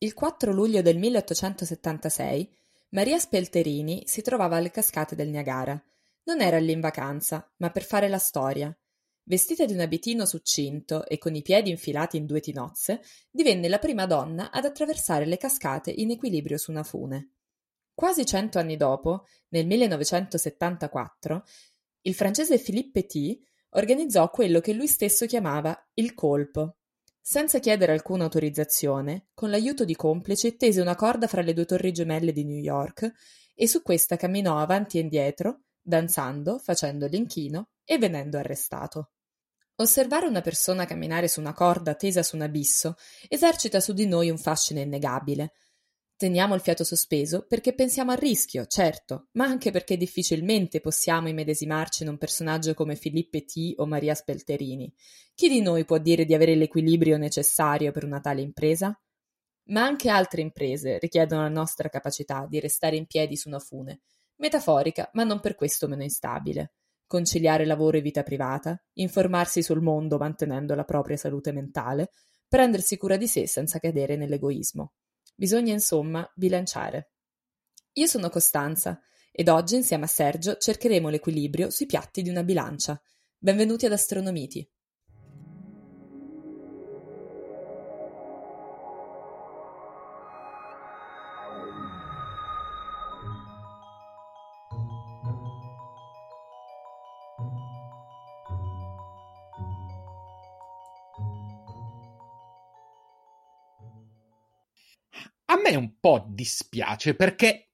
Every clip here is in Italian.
Il 4 luglio del 1876 Maria Spelterini si trovava alle cascate del Niagara. Non era lì in vacanza, ma per fare la storia. Vestita di un abitino succinto e con i piedi infilati in due tinozze, divenne la prima donna ad attraversare le cascate in equilibrio su una fune. Quasi cento anni dopo, nel 1974, il francese Philippe Petit organizzò quello che lui stesso chiamava il colpo. Senza chiedere alcuna autorizzazione, con l'aiuto di complici tese una corda fra le due torri gemelle di New York e su questa camminò avanti e indietro, danzando, facendo l'inchino e venendo arrestato. Osservare una persona camminare su una corda tesa su un abisso esercita su di noi un fascino innegabile. Teniamo il fiato sospeso perché pensiamo al rischio, certo, ma anche perché difficilmente possiamo immedesimarci in un personaggio come Filippo T. o Maria Spelterini. Chi di noi può dire di avere l'equilibrio necessario per una tale impresa? Ma anche altre imprese richiedono la nostra capacità di restare in piedi su una fune, metaforica ma non per questo meno instabile. Conciliare lavoro e vita privata, informarsi sul mondo mantenendo la propria salute mentale, prendersi cura di sé senza cadere nell'egoismo. Bisogna insomma bilanciare. Io sono Costanza ed oggi insieme a Sergio cercheremo l'equilibrio sui piatti di una bilancia. Benvenuti ad Astronomiti. A me un po' dispiace perché,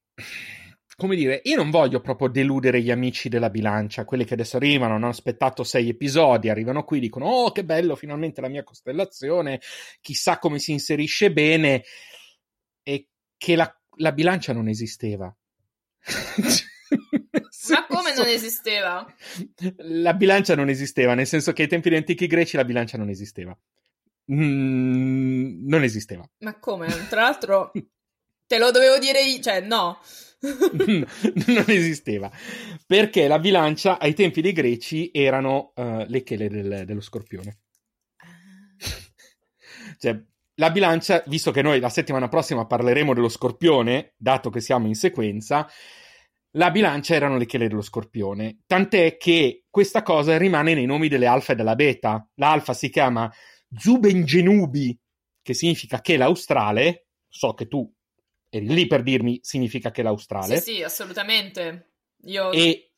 come dire, io non voglio proprio deludere gli amici della bilancia, quelli che adesso arrivano, hanno aspettato sei episodi, arrivano qui, dicono, oh che bello, finalmente la mia costellazione, chissà come si inserisce bene, e che la, la bilancia non esisteva. Ma come non esisteva? La bilancia non esisteva, nel senso che ai tempi degli antichi greci la bilancia non esisteva. Mm, non esisteva. Ma come? Tra l'altro, te lo dovevo dire io, cioè, no. non esisteva perché la bilancia ai tempi dei greci erano uh, le chele del, dello scorpione. cioè, la bilancia, visto che noi la settimana prossima parleremo dello scorpione, dato che siamo in sequenza, la bilancia erano le chele dello scorpione. Tant'è che questa cosa rimane nei nomi delle alfa e della beta. L'alfa si chiama Zubengenubi, che significa che l'australe, so che tu eri lì per dirmi significa che l'australe. Sì, sì, assolutamente. Io... E,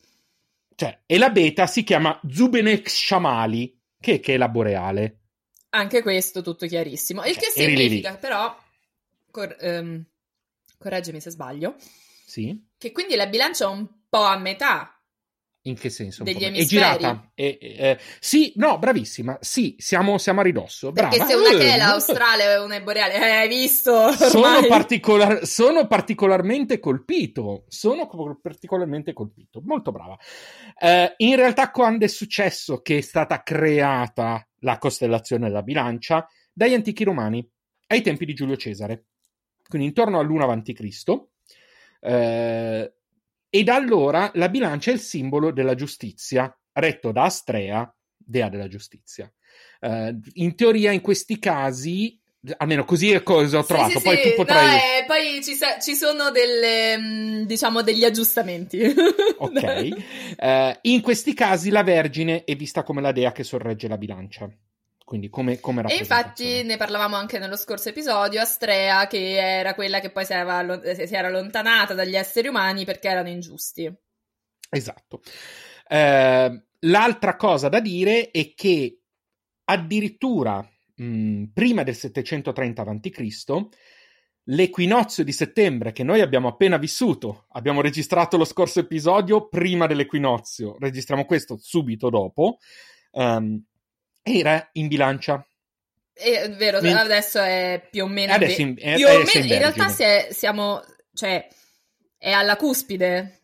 cioè, e la beta si chiama Zubenex Shamali, che, che, è la boreale. Anche questo tutto chiarissimo. Il che Eri significa, lì. però, cor- ehm, correggimi se sbaglio, Sì? che quindi la bilancia è un po' a metà. In che senso? Degli È girata. È- è- sì, no, bravissima. Sì, siamo, siamo a ridosso. Perché Brava. se una Eh, che è l'australe e una è boreale, eh, hai visto? sono, particolar- sono particolarmente colpito. Sono co- particolarmente colpito. Molto brava. Eh, in realtà, quando è successo che è stata creata la costellazione della bilancia? Dagli antichi romani, ai tempi di Giulio Cesare. Quindi intorno all'1 avanti Cristo. Eh, e da allora la bilancia è il simbolo della giustizia, retto da Astrea, dea della giustizia. Eh, in teoria, in questi casi, almeno così è cosa ho Sì, trovato. sì, poi sì. tu potrai. No, eh, poi ci, sa- ci sono delle, mm, diciamo, degli aggiustamenti. Ok. Eh, in questi casi la Vergine è vista come la dea che sorregge la bilancia. Quindi come, come E infatti ne parlavamo anche nello scorso episodio, Astrea che era quella che poi si era, allo- si era allontanata dagli esseri umani perché erano ingiusti. Esatto. Eh, l'altra cosa da dire è che addirittura mh, prima del 730 a.C., l'equinozio di settembre che noi abbiamo appena vissuto, abbiamo registrato lo scorso episodio prima dell'equinozio, registriamo questo subito dopo, ehm, era in bilancia. È vero, Men- adesso è più o meno... Adesso in- è- più o adesso meno- in in realtà è- siamo... cioè, è alla cuspide,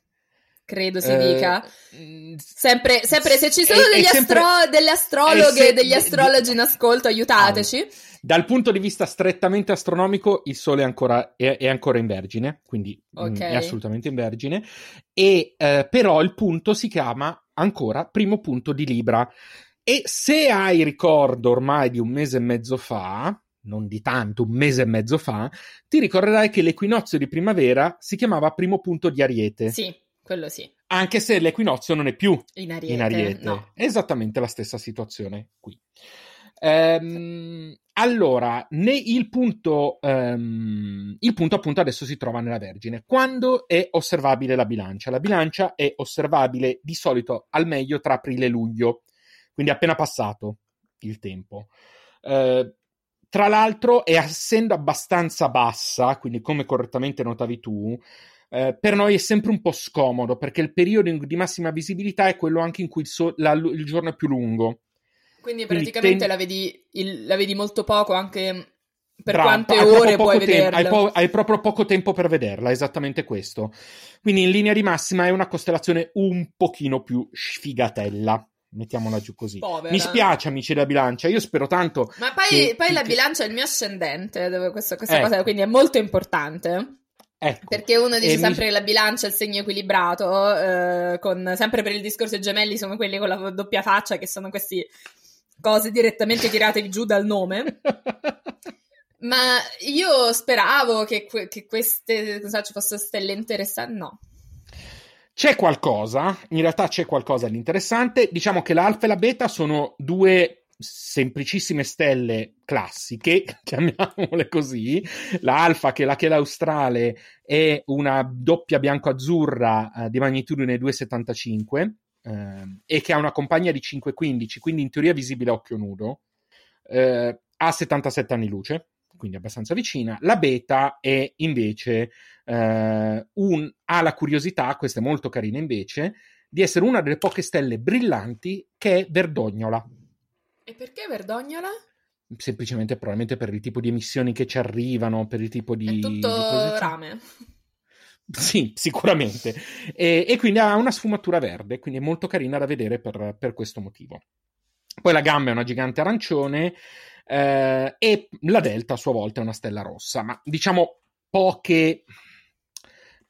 credo si Eh, dica. mh, Sempre, sempre se ci sono è- è degli sempre- astro- delle astrologhe è e degli astrologi in ascolto, aiutateci. Dal punto di vista strettamente astronomico, il Sole è ancora, è, è ancora in Vergine, quindi mm, Ok. è assolutamente in Vergine, e eh, però il punto si chiama ancora primo punto di Libra. E se hai ricordo ormai di un mese e mezzo fa, non di tanto, un mese e mezzo fa, ti ricorderai che l'equinozio di primavera si chiamava primo punto di Ariete, Sì, quello sì. anche se l'equinozio non è più In Ariete. in Ariete. No. È esattamente la stessa situazione qui. Ehm, allora, ne- il, punto, ehm, il punto appunto adesso si trova nella Vergine. Quando è osservabile la bilancia? La bilancia è osservabile di solito al meglio tra aprile e luglio, quindi appena passato il tempo. Eh, tra l'altro, è essendo abbastanza bassa, quindi come correttamente notavi tu, eh, per noi è sempre un po' scomodo perché il periodo in- di massima visibilità è quello anche in cui il, so- la- il giorno è più lungo. Quindi praticamente ten- la, vedi, il- la vedi molto poco anche per Brava, quante hai ore puoi tempo- vederla. hai, po- hai proprio poco tempo per vederla, esattamente questo. Quindi in linea di massima è una costellazione un pochino più sfigatella. Mettiamola giù così. Povera. Mi spiace, amici della bilancia. Io spero tanto. Ma poi, che- poi la che- bilancia è il mio ascendente, dove questa, questa Ecco. cosa quindi è molto importante. Ecco. Perché uno dice E mi- sempre che la bilancia è il segno equilibrato, eh, con, sempre per il discorso dei gemelli sono quelli con la doppia faccia, che sono queste cose direttamente tirate giù dal nome. Ma io speravo che, que- che queste, non so, ci fossero stelle interessanti. No. C'è qualcosa, in realtà c'è qualcosa di interessante. Diciamo che l'alfa e la beta sono due semplicissime stelle classiche, chiamiamole così. La alfa, che è la chela australe, è una doppia bianco-azzurra eh, di magnitudine 2,75 eh, e che ha una compagnia di 5,15, quindi in teoria visibile a occhio nudo. Eh, ha 77 anni luce, quindi abbastanza vicina. La beta è invece eh, un- ha la curiosità, questa è molto carina invece, di essere una delle poche stelle brillanti che è verdognola. E perché Verdognola? Semplicemente, probabilmente per il tipo di emissioni che ci arrivano, per il tipo di. È di tutto posizione. rame. Sì, sicuramente. E, e quindi ha una sfumatura verde, quindi è molto carina da vedere per, per questo motivo. Poi la gamma è una gigante arancione eh, e la delta a sua volta è una stella rossa, ma diciamo poche,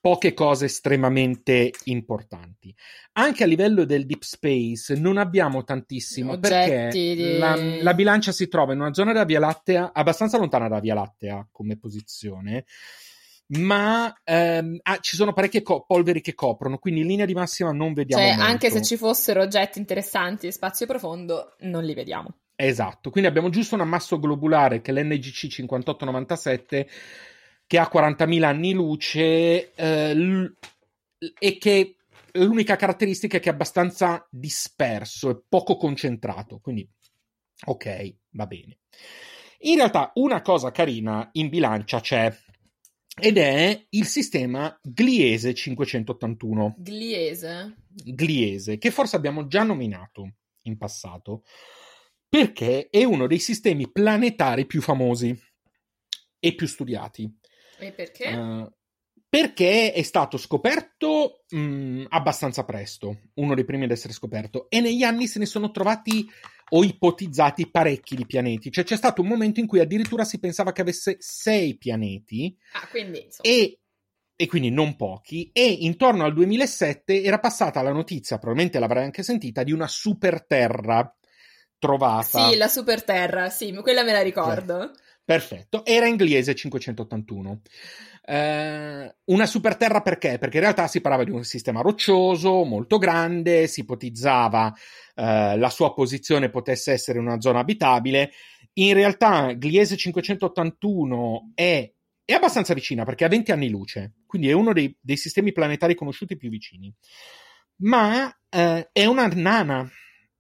poche cose estremamente importanti. Anche a livello del deep space non abbiamo tantissimo perché Oggetti di- la, la bilancia si trova in una zona della Via Lattea abbastanza lontana dalla Via Lattea come posizione ma ehm, ah, ci sono parecchie co- polveri che coprono, quindi in linea di massima non vediamo Cioè, molto. anche se ci fossero oggetti interessanti e spazio profondo, non li vediamo. Esatto, quindi abbiamo giusto un ammasso globulare che è l'NGC 5897 che ha 40.000 anni luce eh, l- e che l'unica caratteristica è che è abbastanza disperso e poco concentrato, quindi ok, va bene. In realtà una cosa carina in bilancia c'è ed è il sistema Gliese 581. Gliese? Gliese, che forse abbiamo già nominato in passato, perché è uno dei sistemi planetari più famosi e più studiati. E perché? Eh, perché è stato scoperto mh, abbastanza presto, uno dei primi ad essere scoperto, e negli anni se ne sono trovati o ipotizzati parecchi di pianeti. Cioè c'è stato un momento in cui addirittura si pensava che avesse sei pianeti ah, quindi, e, e quindi non pochi, e intorno al 2007 era passata la notizia, probabilmente l'avrai anche sentita, di una super terra trovata Sì, la super terra, sì, quella me la ricordo. Perfetto, era in Gliese 581. Eh, una superterra perché? Perché in realtà si parlava di un sistema roccioso, molto grande, si ipotizzava eh, la sua posizione potesse essere una zona abitabile. In realtà Gliese 581 è, è abbastanza vicina perché ha 20 anni luce, quindi è uno dei, dei sistemi planetari conosciuti più vicini. Ma eh, è una nana,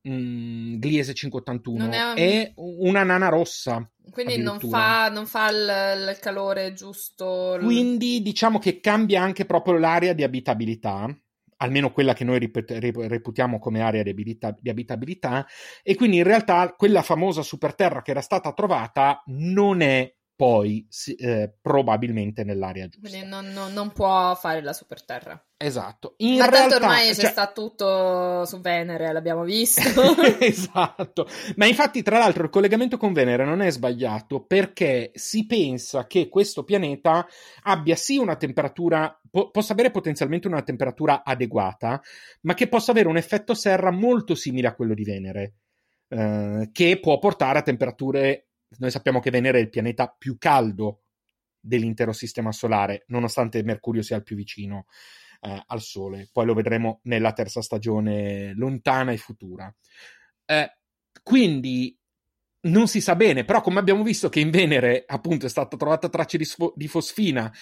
mm, Gliese 581, è, è, una nana rossa. Quindi non fa, non fa il, il, calore giusto. Quindi diciamo che cambia anche proprio l'area di abitabilità almeno quella che noi reputiamo come area di, abilità, di, abitabilità, e quindi in realtà quella famosa superterra che era stata trovata non è poi eh, probabilmente nell'area giusta. Non, non, non, può fare la superterra. Esatto. In Ma realtà, tanto ormai cioè... sta tutto su Venere, l'abbiamo visto. esatto. Ma infatti, tra l'altro, il collegamento con Venere non è sbagliato perché si pensa che questo pianeta abbia sì una temperatura, po- possa avere potenzialmente una temperatura adeguata, ma che possa avere un effetto serra molto simile a quello di Venere. Eh, che può portare a temperature noi sappiamo che Venere è il pianeta più caldo dell'intero sistema solare, nonostante Mercurio sia il più vicino eh, al Sole. Poi lo vedremo nella terza stagione lontana e futura. Eh, quindi non si sa bene, però come abbiamo visto che in Venere appunto è stata trovata traccia di, sfo- di fosfina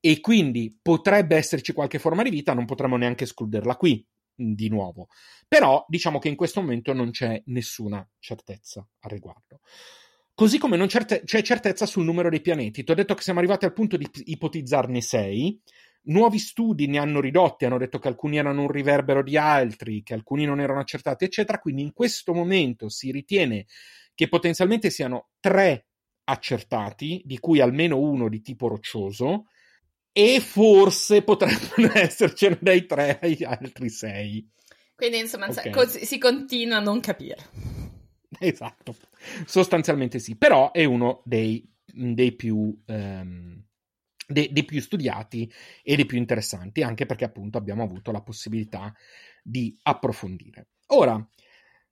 e quindi potrebbe esserci qualche forma di vita, non potremmo neanche escluderla qui di nuovo. Però diciamo che in questo momento non c'è nessuna certezza al riguardo. Così come non certe- c'è certezza sul numero dei pianeti. Ti ho detto che siamo arrivati al punto di ipotizzarne sei. Nuovi studi ne hanno ridotti, hanno detto che alcuni erano un riverbero di altri, che alcuni non erano accertati, eccetera. Quindi in questo momento si ritiene che potenzialmente siano tre accertati, di cui almeno uno di tipo roccioso, e forse potrebbero essercene dai tre ai altri sei. Quindi insomma okay. si continua a non capire. Esatto, sostanzialmente sì, però è uno dei, dei più... Um, dei, dei, più studiati e dei più interessanti, anche perché appunto abbiamo avuto la possibilità di approfondire. Ora,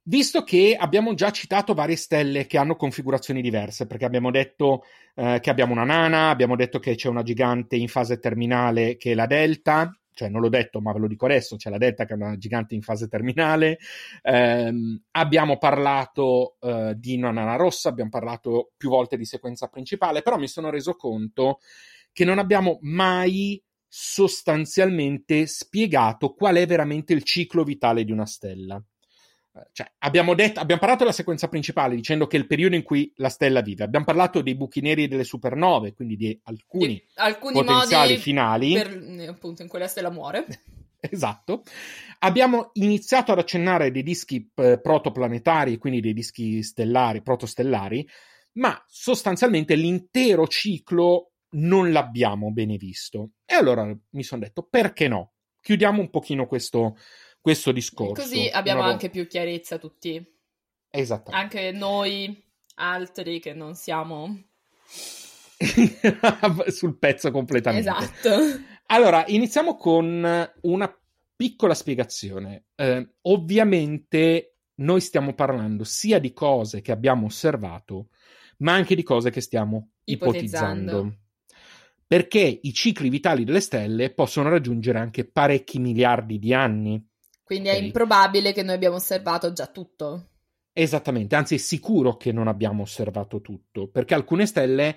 visto che abbiamo già citato varie stelle che hanno configurazioni diverse, perché abbiamo detto eh, che abbiamo una nana, abbiamo detto che c'è una gigante in fase terminale che è la Delta, cioè non l'ho detto ma ve lo dico adesso, c'è la Delta che è una gigante in fase terminale, ehm, abbiamo parlato eh, di una nana rossa, abbiamo parlato più volte di sequenza principale, però mi sono reso conto che non abbiamo mai sostanzialmente spiegato qual è veramente il ciclo vitale di una stella. Cioè, abbiamo, detto, abbiamo parlato della sequenza principale dicendo che è il periodo in cui la stella vive. Abbiamo parlato dei buchi neri e delle supernove, quindi di alcuni, di alcuni potenziali finali. Per, appunto, in cui la stella muore. esatto. Abbiamo iniziato ad accennare dei dischi eh, protoplanetari, quindi dei dischi stellari, protostellari, ma sostanzialmente l'intero ciclo non l'abbiamo bene visto. E allora mi sono detto, perché no? Chiudiamo un pochino questo, questo discorso. Così abbiamo Una anche più chiarezza tutti. Esattamente. Anche noi altri che non siamo sul pezzo completamente. Esatto. Allora, iniziamo con una piccola spiegazione. Eh, ovviamente noi stiamo parlando sia di cose che abbiamo osservato, ma anche di cose che stiamo ipotizzando. ipotizzando. Perché i cicli vitali delle stelle possono raggiungere anche parecchi miliardi di anni. Quindi okay. è improbabile che noi abbiamo osservato già tutto. Esattamente, anzi è sicuro che non abbiamo osservato tutto, perché alcune stelle,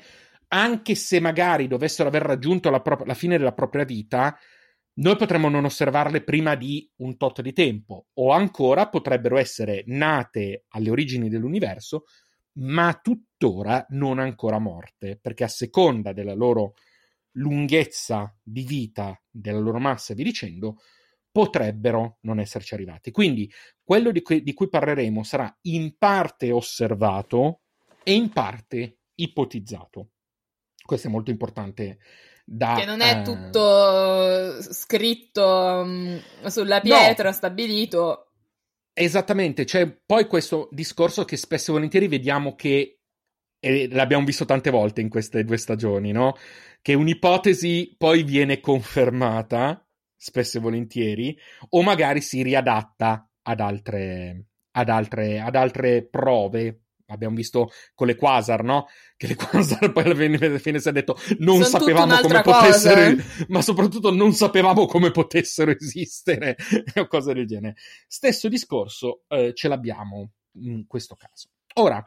anche se magari dovessero aver raggiunto la, pro- la fine della propria vita, noi potremmo non osservarle prima di un tot di tempo, o ancora potrebbero essere nate alle origini dell'universo, ma tuttora non ancora morte, perché a seconda della loro lunghezza di vita, della loro massa e vi dicendo, potrebbero non esserci arrivati. Quindi quello di cui, di cui parleremo sarà in parte osservato e in parte ipotizzato. Questo è molto importante da... Che non è eh... tutto scritto um, sulla pietra, no. stabilito. Esattamente, c'è poi questo discorso che spesso e volentieri vediamo che, e l'abbiamo visto tante volte in queste due stagioni, no? Che un'ipotesi poi viene confermata spesso e volentieri, o magari si riadatta ad altre, ad altre, ad altre prove Abbiamo visto con le quasar, no? Che le quasar poi alla fine, si è detto non Sono sapevamo come un'altra potessero, cosa. ma soprattutto non sapevamo come potessero esistere o cose del genere. Stesso discorso eh, ce l'abbiamo in questo caso. Ora,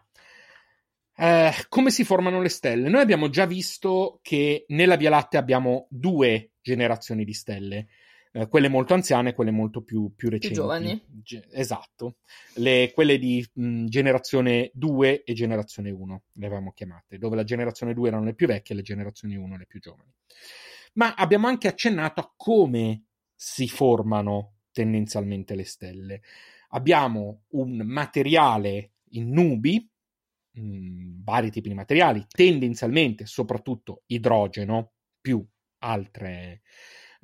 eh, come si formano le stelle? Noi abbiamo già visto che nella Via Lattea abbiamo due generazioni di stelle, eh, quelle molto anziane e quelle molto più, più recenti. giovani. Ge- esatto, Le- quelle di mh, generazione 2 e generazione 1, le avevamo chiamate, dove la generazione 2 erano le più vecchie e le generazioni 1 le più giovani. Ma abbiamo anche accennato a come si formano tendenzialmente le stelle. Abbiamo un materiale in nubi, mh, vari tipi di materiali, tendenzialmente soprattutto idrogeno più altre,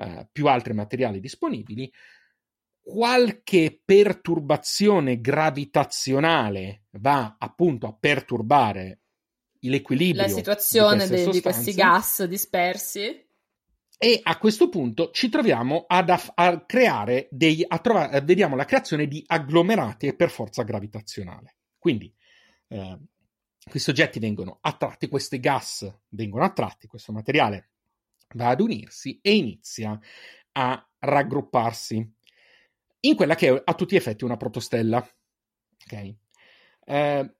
eh, più altri materiali disponibili. Qualche perturbazione gravitazionale va appunto a perturbare l'equilibrio La situazione di, de- di questi gas dispersi. E a questo punto ci troviamo ad aff- a, creare dei, a trovare, eh, vediamo la creazione di agglomerati per forza gravitazionale. Quindi eh, questi oggetti vengono attratti, questi gas vengono attratti, questo materiale va ad unirsi e inizia a raggrupparsi in quella che è a tutti gli effetti una protostella. Ok? Eh,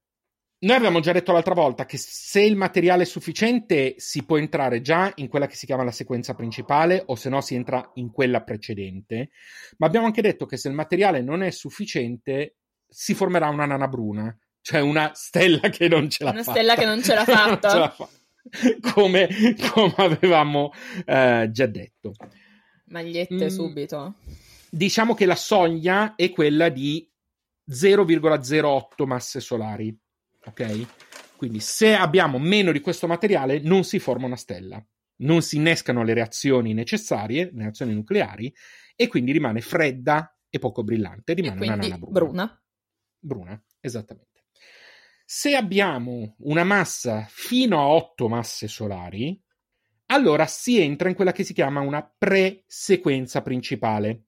noi abbiamo già detto l'altra volta che se il materiale è sufficiente si può entrare già in quella che si chiama la sequenza principale o se no si entra in quella precedente, ma abbiamo anche detto che se il materiale non è sufficiente si formerà una nana bruna, cioè una stella che non ce l'ha Una fatta. stella che non ce l'ha fatta. Ce l'ha fa- come, come avevamo eh, già detto. Magliette Mm. subito. Diciamo che la soglia è quella di 0,08 masse solari. Ok? Quindi se abbiamo meno di questo materiale non si forma una stella, non si innescano le reazioni necessarie, le reazioni nucleari, e quindi rimane fredda e poco brillante, E rimane una quindi nana bruna. bruna. Bruna, esattamente. Se abbiamo una massa fino a 8 masse solari, allora si entra in quella che si chiama una pre-sequenza principale,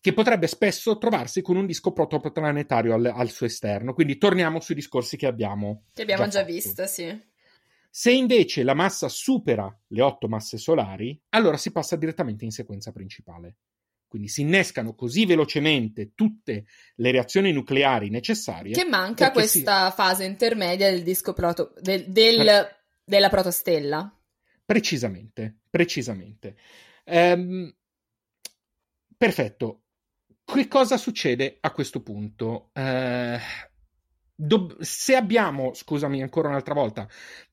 che potrebbe spesso trovarsi con un disco protoplanetario al, al suo esterno. Quindi torniamo sui discorsi che abbiamo. Che abbiamo già, fatto. visto, sì. Se invece la massa supera le 8 masse solari, allora si passa direttamente in sequenza principale. Quindi si innescano così velocemente tutte le reazioni nucleari necessarie. Che manca perché si- questa fase intermedia del disco proto... del- del- Eh. della protostella. Precisamente, precisamente. Ehm, perfetto. Che cosa succede a questo punto? Eh, dob- se abbiamo, scusami ancora un'altra volta,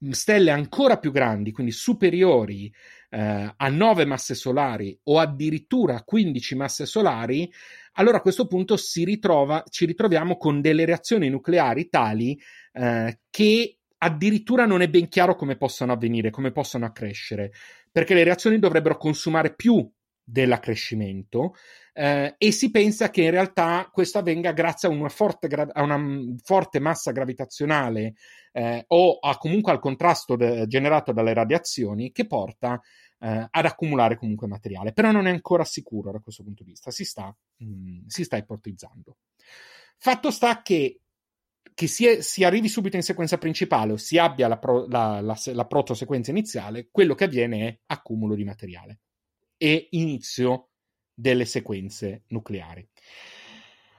stelle ancora più grandi, quindi superiori eh, a 9 masse solari o addirittura a 15 masse solari, allora a questo punto ritrova, ci ritroviamo con delle reazioni nucleari tali eh, che addirittura non è ben chiaro come possano avvenire, come possano accrescere, perché le reazioni dovrebbero consumare più dell'accrescimento eh, e si pensa che in realtà questo avvenga grazie a una forte, gra- a una forte massa gravitazionale eh, o a, comunque al contrasto de- generato dalle radiazioni che porta eh, ad accumulare comunque materiale, però non è ancora sicuro da questo punto di vista, si sta, mm, si sta ipotizzando. Fatto sta che che si, si arrivi subito in sequenza principale o si abbia la, pro, la, la, la protosequenza iniziale, quello che avviene è accumulo di materiale e inizio delle sequenze nucleari.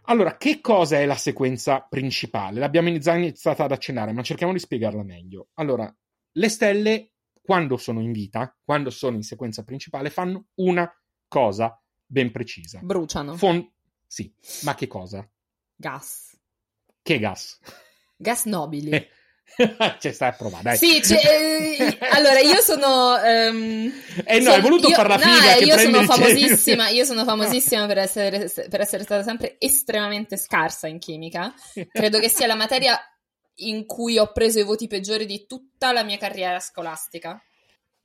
Allora, che cosa è la sequenza principale? L'abbiamo già iniziato ad accennare, ma cerchiamo di spiegarla meglio. Allora, le stelle, quando sono in vita, quando sono in sequenza principale, fanno una cosa ben precisa. Bruciano. Fon- sì, ma che cosa? gas. Che gas? Gas nobili. Eh, cioè, stai a provare, dai. Sì, cioè, eh, allora io sono. ehm, Eh no, sono- hai voluto io- far la no, figa che io sono famosissima, io sono famosissima per essere, per essere stata sempre estremamente scarsa in chimica. Credo che sia la materia in cui ho preso i voti peggiori di tutta la mia carriera scolastica.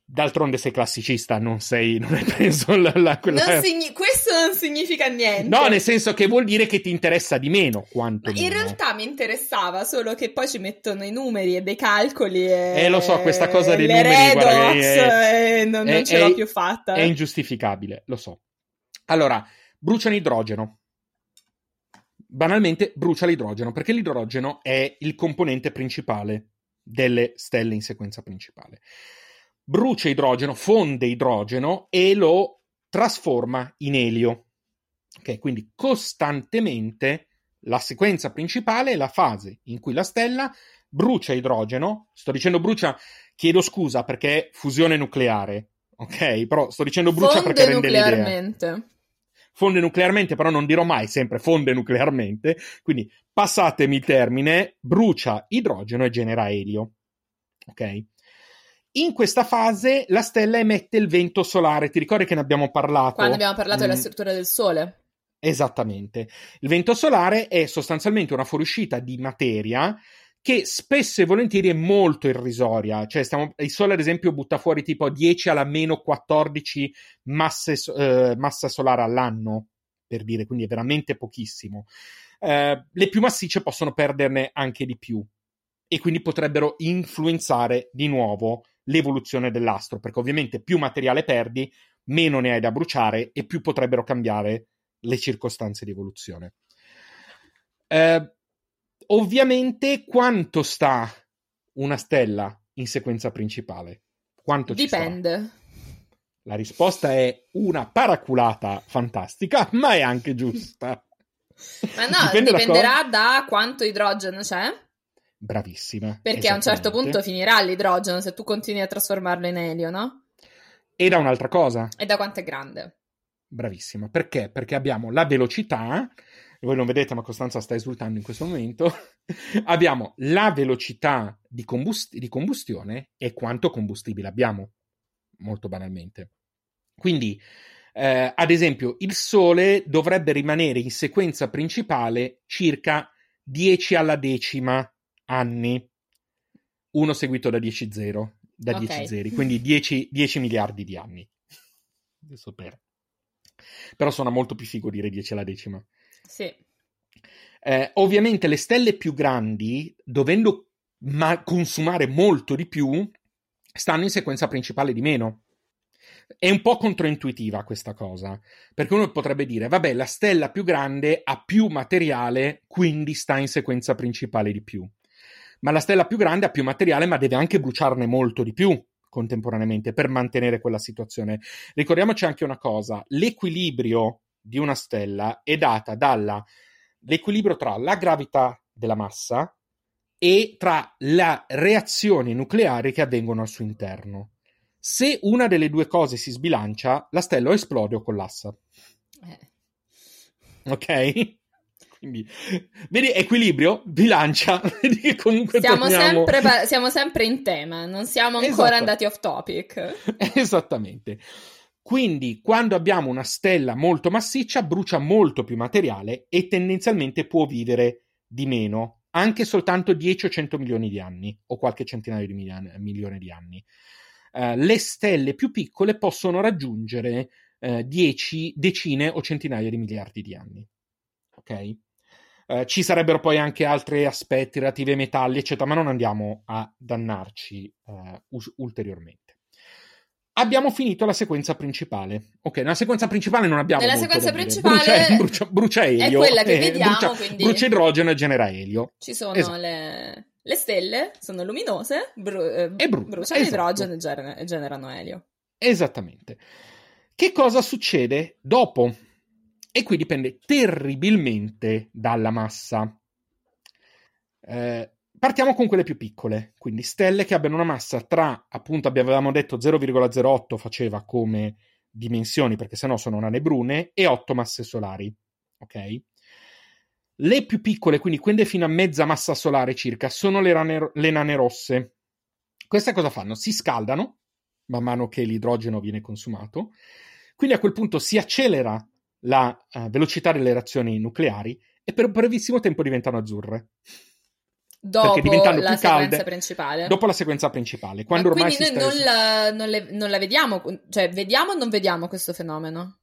D'altronde sei classicista, non sei, non hai preso la, la- quella... Non signi- questo non significa niente. No, nel senso che vuol dire che ti interessa di meno, quanto in realtà mi interessava, solo che poi ci mettono i numeri e dei calcoli e... Eh, lo so, questa cosa dei numeri, guarda, redox è- e non, è- non ce è- l'ho più fatta. È ingiustificabile, lo so. Allora, bruciano idrogeno. banalmente brucia l'idrogeno, perché l'idrogeno è il componente principale delle stelle in sequenza principale. Brucia idrogeno, fonde idrogeno e lo trasforma in elio. Ok, quindi costantemente la sequenza principale è la fase in cui la stella brucia idrogeno. Sto dicendo brucia, chiedo scusa perché è fusione nucleare. Ok, però sto dicendo brucia Fonde perché rende l'idea nuclearmente. fonde nuclearmente, però non dirò mai sempre fonde nuclearmente, quindi passatemi il termine, brucia idrogeno e genera elio. Ok? In questa fase la stella emette il vento solare, ti ricordi che ne abbiamo parlato? Quando abbiamo parlato della Mm, struttura del Sole. Esattamente. Il vento solare è sostanzialmente una fuoriuscita di materia che spesso e volentieri è molto irrisoria. Cioè, stiamo- il Sole, ad esempio, butta fuori tipo 10 alla meno 14 masse, eh, massa solare all'anno, per dire, quindi è veramente pochissimo. Eh, le più massicce possono perderne anche di più e quindi potrebbero influenzare di nuovo l'evoluzione dell'astro, perché ovviamente più materiale perdi, meno ne hai da bruciare e più potrebbero cambiare le circostanze di evoluzione. Eh, ovviamente, quanto sta una stella in sequenza principale? Quanto ci sta? Dipende. La risposta è una paraculata fantastica, ma è anche giusta. Ma no, Dipende da dipenderà da quanto idrogeno c'è. Bravissima. Perché a un certo punto finirà l'idrogeno se tu continui a trasformarlo in elio, no? E da un'altra cosa, E da quanto è grande? bravissima. Perché? Perché abbiamo la velocità, voi non vedete, ma Costanza sta esultando in questo momento. abbiamo la velocità di, combust- di combustione e quanto combustibile abbiamo, molto banalmente. Quindi, eh, ad esempio, il Sole dovrebbe rimanere in sequenza principale circa 10 alla decima anni, uno seguito da 10 zero, da Ok. 10 zeri, quindi 10, 10 miliardi di anni. Adesso per. Però suona molto più figo dire 10 alla decima. Sì. Eh, ovviamente le stelle più grandi, dovendo ma- consumare molto di più, stanno in sequenza principale di meno. È un po' controintuitiva questa cosa, perché uno potrebbe dire, vabbè, la stella più grande ha più materiale, quindi sta in sequenza principale di più. Ma la stella più grande ha più materiale, ma deve anche bruciarne molto di più contemporaneamente per mantenere quella situazione. Ricordiamoci anche una cosa, l'equilibrio di una stella è data dall'equilibrio tra la gravità della massa e tra le reazioni nucleari che avvengono al suo interno. Se una delle due cose si sbilancia, la stella o esplode o collassa. Eh. Ok? Quindi, vedi, equilibrio, bilancia, vedi che comunque Siamo, torniamo- sempre, siamo sempre in tema, non siamo ancora Esatto. andati off topic. Esattamente. Quindi, quando abbiamo una stella molto massiccia, brucia molto più materiale e tendenzialmente può vivere di meno, anche soltanto 10 o 100 milioni di anni, o qualche centinaio di milia- milione di anni. Eh, le stelle più piccole possono raggiungere 10, decine o centinaia di miliardi di anni. Ok? Eh, ci sarebbero poi anche altri aspetti relativi ai metalli, eccetera, ma non andiamo a dannarci eh, us- ulteriormente. Abbiamo finito la sequenza principale. Ok, nella sequenza principale non abbiamo Nella sequenza principale brucia, brucia, brucia elio, quella che eh, vediamo, brucia, quindi- brucia idrogeno e genera elio. Ci sono Esatto. le... le stelle, sono luminose, bru- eh, E bru- bruciano esatto. idrogeno e gener- e generano elio. Esattamente. Che cosa succede dopo? E qui dipende terribilmente dalla massa. Eh, partiamo con quelle più piccole, quindi stelle che abbiano una massa tra, appunto, avevamo detto 0,08 faceva come dimensioni, perché sennò sono nane brune, e 8 masse solari. Ok? Le più piccole, quindi quelle fino a mezza massa solare circa, sono le, rane- le nane rosse. Queste cosa fanno? Si scaldano man mano che l'idrogeno viene consumato. Quindi a quel punto si accelera la eh, velocità delle reazioni nucleari e per un brevissimo tempo diventano azzurre. Dopo la sequenza calde- principale. Dopo la sequenza principale, Ma quando ormai quindi si noi non la, non le- non la vediamo, cioè vediamo o non vediamo questo fenomeno?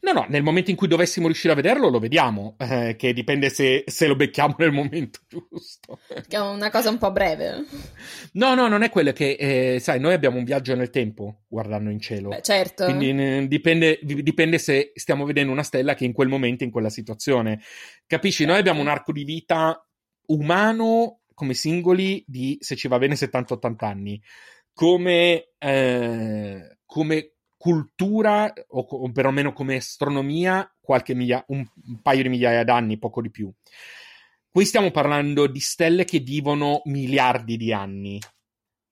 No, no, nel momento in cui dovessimo riuscire a vederlo, lo vediamo, eh, che dipende se, se, lo becchiamo nel momento giusto. Che è una cosa un po' breve. No, no, non è quello che, eh, sai, noi abbiamo un viaggio nel tempo guardando in cielo. Beh, certo. Quindi eh, dipende, dipende, se stiamo vedendo una stella che in quel momento, in quella situazione. Capisci? Certo. Noi abbiamo un arco di vita umano come singoli di, se ci va bene, 70-80 anni. Come, eh, come cultura, o, o perlomeno come astronomia, qualche miglia, un, un paio di migliaia d'anni, poco di più. Qui stiamo parlando di stelle che vivono miliardi di anni.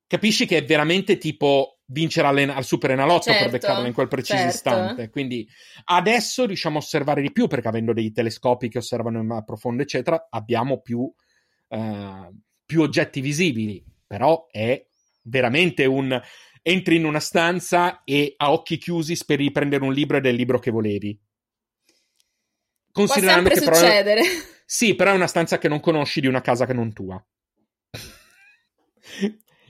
Capisci che è veramente tipo vincere al Super Enalotto certo, per beccarla in quel preciso certo. istante. Quindi adesso riusciamo a osservare di più perché avendo dei telescopi che osservano in profondo, eccetera, abbiamo più, uh, più oggetti visibili. Però è veramente un entri in una stanza e a occhi chiusi speri di prendere un libro ed è il libro che volevi. Considerando Può sempre che succedere. Però è... Sì, però è una stanza che non conosci di una casa che non tua.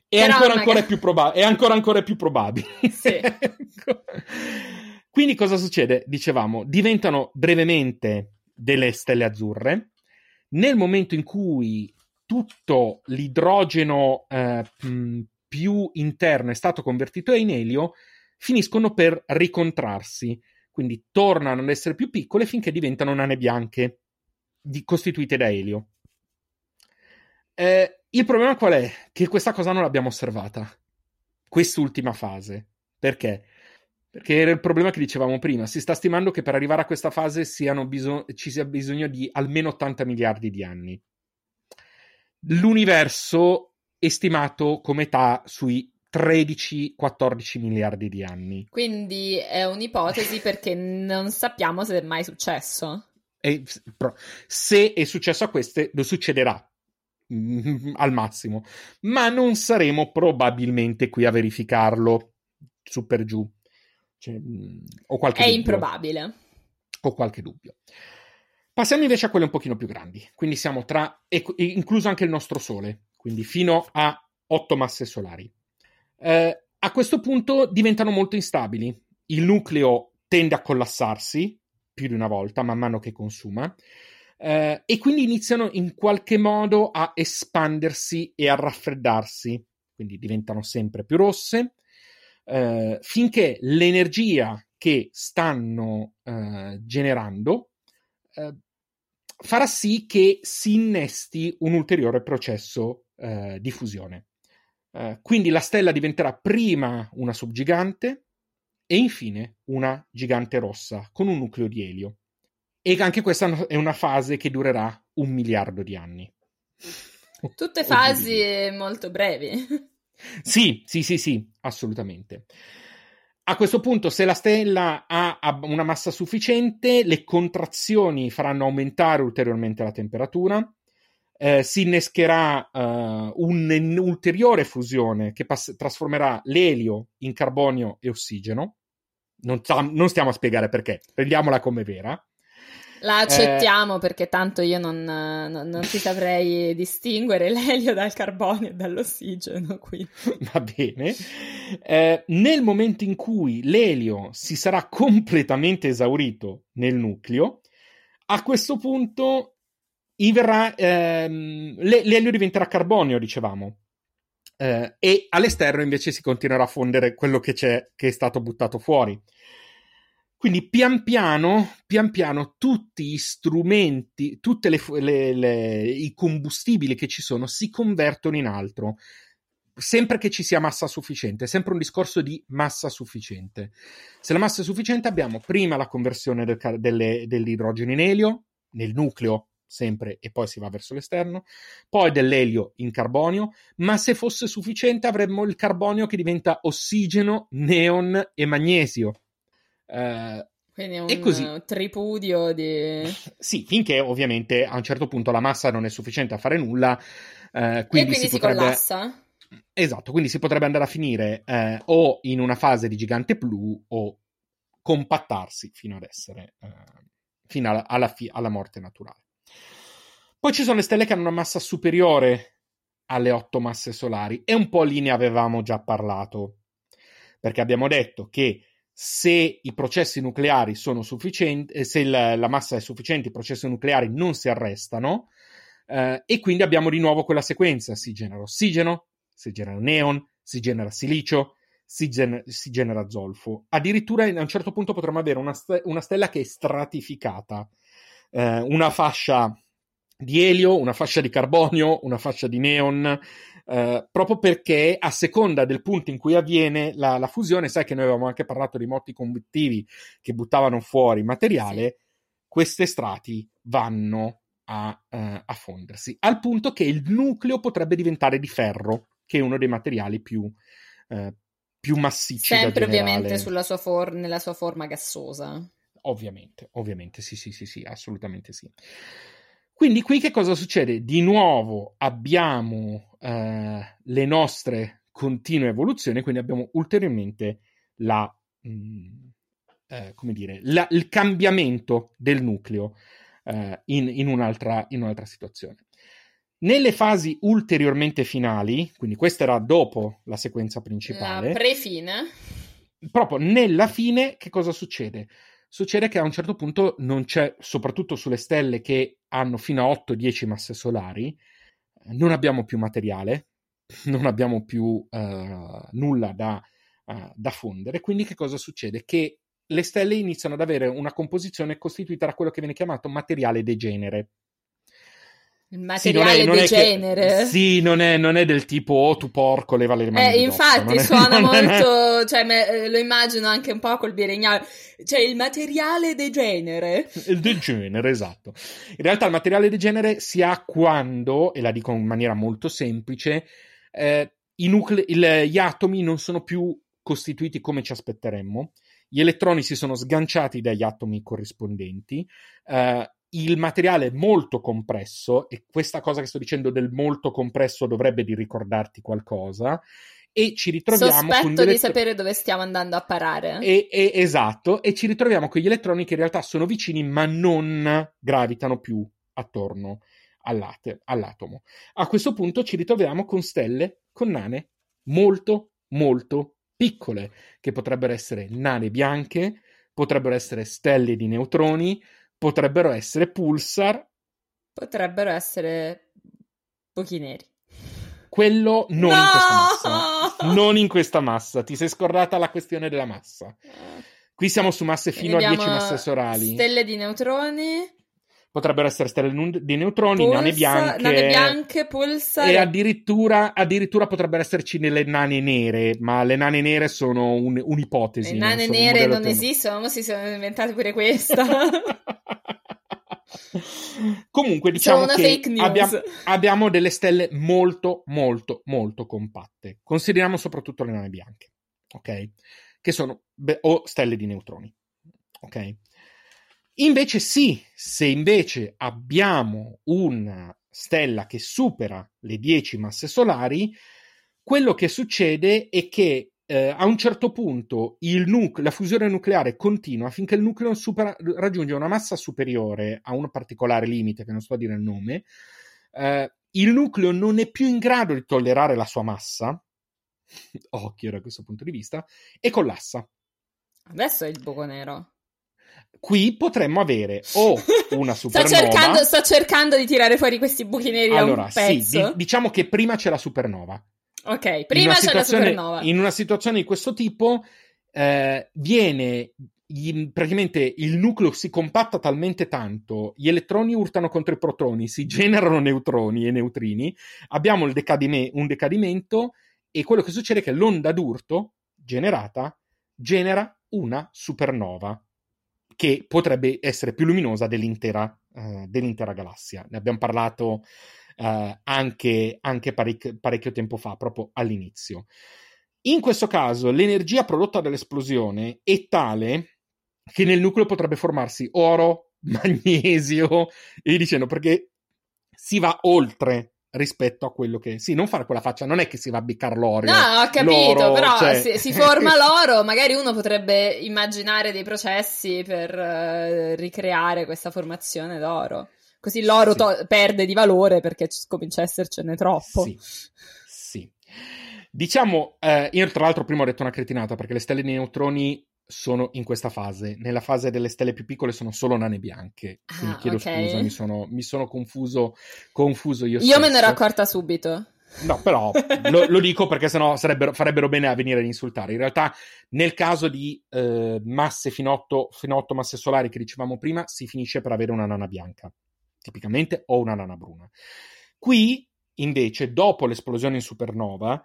è, ancora, ancora più proba- è ancora ancora più probabile. Sì. Quindi cosa succede? Dicevamo, diventano brevemente delle stelle azzurre. Nel momento in cui tutto l'idrogeno eh, più interno è stato convertito in elio, finiscono per ricontrarsi, quindi tornano ad essere più piccole finché diventano nane bianche, di, costituite da elio. Eh, il problema qual è? Che questa cosa non l'abbiamo osservata, quest'ultima fase. Perché? Perché era il problema che dicevamo prima. Si sta stimando che per arrivare a questa fase biso- ci sia bisogno di almeno 80 miliardi di anni. L'universo estimato come età sui 13-14 miliardi di anni. Quindi è un'ipotesi perché non sappiamo se è mai successo. E, se è successo a queste, lo succederà mm, al massimo, ma non saremo probabilmente qui a verificarlo su per giù. Cioè, mm, o qualche è dubbio. improbabile. Ho qualche dubbio. Passiamo invece a quelle un pochino più grandi, quindi siamo tra, incluso anche il nostro Sole, quindi fino a 8 masse solari. Eh, a questo punto diventano molto instabili. Il nucleo tende a collassarsi più di una volta man mano che consuma. Eh, e quindi iniziano in qualche modo a espandersi e a raffreddarsi, quindi diventano sempre più rosse, eh, finché l'energia che stanno eh, generando eh, farà sì che si innesti un ulteriore processo eh, di fusione. Eh, quindi la stella diventerà prima una subgigante e infine una gigante rossa con un nucleo di elio. E anche questa è una fase che durerà un miliardo di anni. Tutte fasi molto brevi. Sì, sì, sì, sì, assolutamente. A questo punto, se la stella ha una massa sufficiente, le contrazioni faranno aumentare ulteriormente la temperatura eh, si innescherà uh, un'ulteriore fusione che pass- trasformerà l'elio in carbonio e ossigeno. Non, non, stiamo a spiegare perché, prendiamola come vera. La accettiamo eh... perché tanto io non, non, non, ti saprei distinguere l'elio dal carbonio e dall'ossigeno. Quindi. Va bene. Eh, nel momento in cui l'elio si sarà completamente esaurito nel nucleo, a questo punto verrà, ehm, l'elio diventerà carbonio, dicevamo. Eh, e all'esterno invece si continuerà a fondere quello che c'è, che è stato buttato fuori. Quindi pian piano, pian piano, tutti gli strumenti, tutti i combustibili che ci sono si convertono in altro. Sempre che ci sia massa sufficiente, è sempre un discorso di massa sufficiente. Se la massa è sufficiente, abbiamo prima la conversione del, delle, dell'idrogeno in elio, nel nucleo sempre e poi si va verso l'esterno, poi dell'elio in carbonio, ma se fosse sufficiente avremmo il carbonio che diventa ossigeno, neon e magnesio. Quindi un così. tripudio di... Sì, finché ovviamente a un certo punto la massa non è sufficiente a fare nulla. Eh, quindi quindi si, si potrebbe... collassa? Esatto, quindi si potrebbe andare a finire eh, o in una fase di gigante blu o compattarsi fino ad essere, eh, fino alla, alla, fi- alla morte naturale. Poi ci sono le stelle che hanno una massa superiore alle otto masse solari e un po' lì ne avevamo già parlato, perché abbiamo detto che se i processi nucleari sono sufficienti, eh, se la, la massa è sufficiente, i processi nucleari non si arrestano, eh, e quindi abbiamo di nuovo quella sequenza: si genera ossigeno, si genera neon, si genera silicio, si, gen- si genera zolfo. Addirittura a un certo punto potremmo avere una, st- una stella che è stratificata, eh, una fascia di elio, una fascia di carbonio, una fascia di neon, eh, proprio perché a seconda del punto in cui avviene la, la, fusione, sai che noi avevamo anche parlato di moti convettivi che buttavane fuori materiale, questi strati vanno a, uh, a, fondersi, al punto che il nucleo potrebbe diventare di ferro, che è uno dei materiali più, uh, più massicci. Sempre ovviamente sua for- nella sua forma gassosa. Ovviamente, ovviamente, sì, sì, sì, sì, assolutamente sì. Quindi qui che cosa succede? Di nuovo abbiamo uh, le nostre continue evoluzioni, quindi abbiamo ulteriormente la, mh, mm, eh, come dire, la, il cambiamento del nucleo uh, in, in, un'altra, in un'altra situazione. Nelle fasi ulteriormente finali, quindi questa era dopo la sequenza principale. La pre-fine. Proprio nella fine, che cosa succede? Succede che a un certo punto non c'è, soprattutto sulle stelle che hanno fino a 8-10 masse solari, non abbiamo più materiale, non abbiamo più uh, nulla da, uh, da fondere. Quindi che cosa succede? Che le stelle iniziano ad avere una composizione costituita da quello che viene chiamato materiale degenere. Il materiale sì, non è, non degenere. Che, sì, non è, non è, del tipo oh tu porco, leva le mani. Eh, infatti, suona molto, cioè me, eh, lo immagino anche un po' col biregnale. Cioè il materiale degenere. Il degenere, esatto. In realtà il materiale degenere si ha quando, e la dico in maniera molto semplice, eh, i nucle- il, gli atomi non sono più costituiti come ci aspetteremmo. Gli elettroni si sono sganciati dagli atomi corrispondenti. Eh, il materiale è molto compresso, e questa cosa che sto dicendo del molto compresso dovrebbe di ricordarti qualcosa, e ci ritroviamo Sospetto con gli elettro... di sapere dove stiamo andando a parare. E, e, esatto, e ci ritroviamo con gli elettroni che in realtà sono vicini ma non gravitano più attorno all'atomo. A questo punto ci ritroviamo con stelle, con nane molto, molto piccole, che potrebbero essere nane bianche, potrebbero essere stelle di neutroni, potrebbero essere pulsar. Potrebbero essere pochi neri. Quello non no! in questa massa. Non in questa massa. Ti sei scordata la questione della massa. Qui siamo su masse fino a 10 masse sorali. Stelle di neutroni. Potrebbero essere stelle di neutroni, Pulsa, nane bianche. Nane bianche, pulsar. E addirittura, addirittura potrebbero esserci le nane nere, ma le nane nere sono un, un'ipotesi. Le nane nere non esistono, ma si sono inventate pure questa. Comunque, diciamo che abbiamo, abbiamo, delle stelle molto, molto, molto compatte. Consideriamo soprattutto le nane bianche, ok? Che sono beh, o stelle di neutroni, ok? Invece, sì, se invece abbiamo una stella che supera le 10 masse solari, quello che succede è che eh, a un certo punto nucle- la fusione nucleare continua finché il nucleo supera- raggiunge una massa superiore a un particolare limite, che non sto a dire il nome, eh, il nucleo non è più in grado di tollerare la sua massa, occhio da questo punto di vista, e collassa. Adesso è il buco nero. Qui potremmo avere o una supernova. sto, cercando, sto cercando di tirare fuori questi buchi neri allora, sì, di- diciamo che prima c'è la supernova. Ok, prima c'è la supernova. In una situazione di questo tipo eh, viene praticamente il nucleo si compatta talmente tanto, gli elettroni urtano contro i protoni, si generano neutroni e neutrini, abbiamo decadime- un decadimento e quello che succede è che l'onda d'urto generata genera una supernova che potrebbe essere più luminosa dell'intera, uh, dell'intera galassia. Ne abbiamo parlato eh, anche, anche parec- parecchio tempo fa, proprio all'inizio. In questo caso l'energia prodotta dall'esplosione è tale che nel nucleo potrebbe formarsi oro, magnesio e dicendo perché si va oltre rispetto a quello che sì, non fare quella faccia, non è che si va a biccare l'oro. No, ho capito, l'oro, però cioè... si, si, forma l'oro, magari uno potrebbe immaginare dei processi per uh, ricreare questa formazione d'oro. Così l'oro sì. to- perde di valore perché comincia a essercene troppo. Sì. sì. Diciamo, eh, io tra l'altro prima ho detto una cretinata perché le stelle di neutroni sono in questa fase. Nella fase delle stelle più piccole sono solo nane bianche. Quindi Ah, chiedo ok. scusa, mi sono, mi sono confuso, confuso io Io me ne stesso. ero accorta subito. No, però lo, lo dico perché sennò sarebbero, farebbero bene a venire ad insultare. In realtà, nel caso di eh, masse fino a 8, fino a 8 masse solari che dicevamo prima, si finisce per avere una nana bianca, tipicamente, o una nana bruna. Qui, invece, dopo l'esplosione in supernova,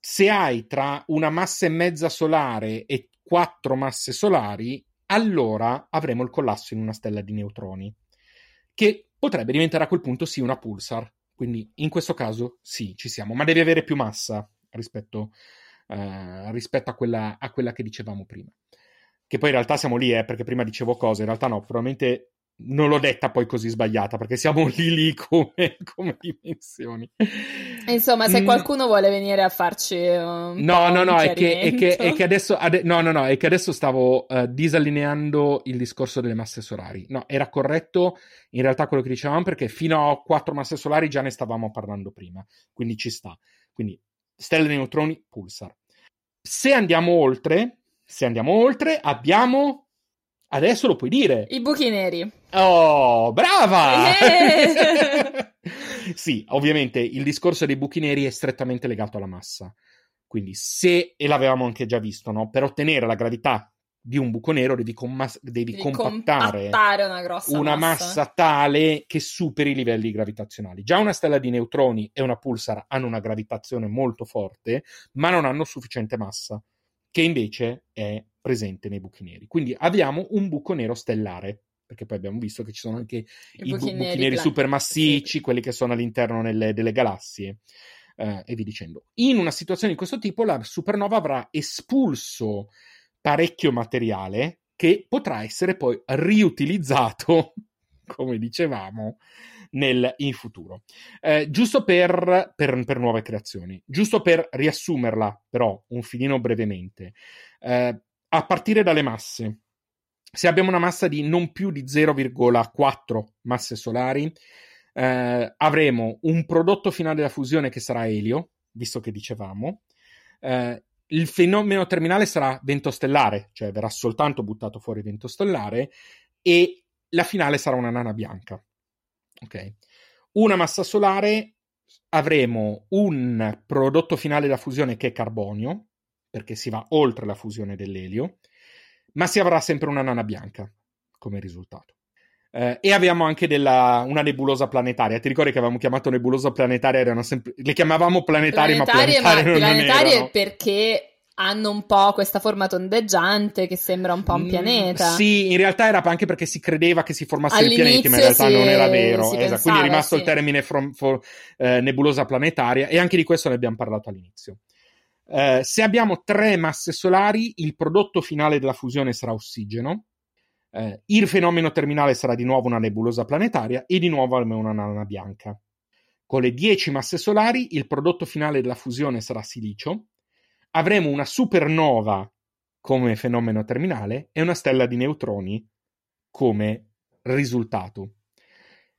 se hai tra una massa e mezza solare e quattro masse solari, allora avremo il collasso in una stella di neutroni, che potrebbe diventare a quel punto sì una pulsar. Quindi in questo caso sì, ci siamo, ma devi avere più massa rispetto, eh, rispetto a, quella, a quella che dicevamo prima. Che poi in realtà siamo lì, eh, perché prima dicevo cose, in realtà no, probabilmente non l'ho detta poi così sbagliata, perché siamo lì lì come, come dimensioni. Insomma, se Mm. qualcuno vuole venire a farci un No, no, no, è che, è che- è che adesso, ade- no, no, no, è che adesso stavo eh, disallineando il discorso delle masse solari. No, era corretto in realtà quello che dicevamo perché fino a quattro masse solari già ne stavamo parlando prima, quindi ci sta. Quindi stelle di neutroni, pulsar. Se andiamo oltre, se andiamo oltre, abbiamo... Adesso lo puoi dire. I buchi neri. Oh, brava! Eh! sì, ovviamente il discorso dei buchi neri è strettamente legato alla massa. Quindi se, e l'avevamo anche già visto, no? per ottenere la gravità di un buco nero devi, commas- devi Devi compattare compattare una grossa una massa tale che superi i livelli gravitazionali. Già una stella di neutroni e una pulsar hanno una gravitazione molto forte, ma non hanno sufficiente massa, che invece è presente nei buchi neri. Quindi abbiamo un buco nero stellare, perché poi abbiamo visto che ci sono anche i, bu- buchi neri, pla- supermassicci, sì. quelli che sono all'interno nelle- delle galassie. eh, e via dicendo. In una situazione di questo tipo, la supernova avrà espulso parecchio materiale che potrà essere poi riutilizzato, come dicevamo, nel, in futuro. Eh, giusto per, per, per, nuove creazioni, giusto per riassumerla, però, un filino brevemente. Eh, a partire dalle masse, se abbiamo una massa di non più di 0,4 masse solari, eh, avremo un prodotto finale della fusione che sarà elio, visto che dicevamo. Eh, il fenomeno terminale sarà vento stellare, cioè verrà soltanto buttato fuori vento stellare, e la finale sarà una nana bianca. Ok. Una massa solare avremo un prodotto finale della fusione che è carbonio, perché si va oltre la fusione dell'elio, ma si avrà sempre una nana bianca come risultato. Eh, e abbiamo anche della, una nebulosa planetaria. Ti ricordi che avevamo chiamato nebulosa planetaria? Sempre, le chiamavamo planetarie, planetarie ma planetarie, ma non planetarie erano. perché hanno un po' questa forma tondeggiante che sembra un po' un pianeta. Mm, sì, in realtà era anche perché si credeva che si formassero i pianeti, ma in realtà si- non era vero. Esatto, pensava, quindi è rimasto sì. il termine from- for- eh, nebulosa planetaria e anche di questo ne abbiamo parlato all'inizio. Eh, se abbiamo tre masse solari, il prodotto finale della fusione sarà ossigeno. Eh, il fenomeno terminale sarà di nuovo una nebulosa planetaria e di nuovo una nana bianca. Con le 10 masse solari, il prodotto finale della fusione sarà silicio. Avremo una supernova come fenomeno terminale e una stella di neutroni come risultato.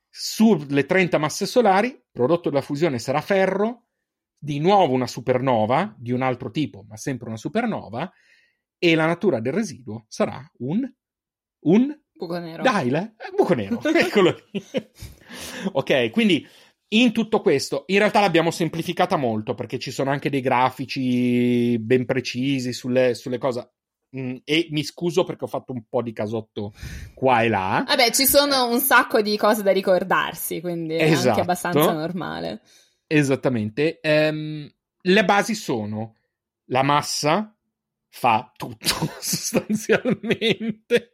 Sulle 30 masse solari, il prodotto della fusione sarà ferro, di nuovo una supernova di un altro tipo, ma sempre una supernova, e la natura del residuo sarà un, un Buco nero. dai, le- eh, buco nero, eccolo lì. ok, quindi in tutto questo, in realtà l'abbiamo semplificata molto perché ci sono anche dei grafici ben precisi sulle, sulle cose. Mm, e mi scuso perché ho fatto un po' di casotto qua e là. Vabbè, ci sono un sacco di cose da ricordarsi, quindi è Esatto. anche abbastanza normale. Esattamente. Ehm, le basi sono la massa fa tutto sostanzialmente.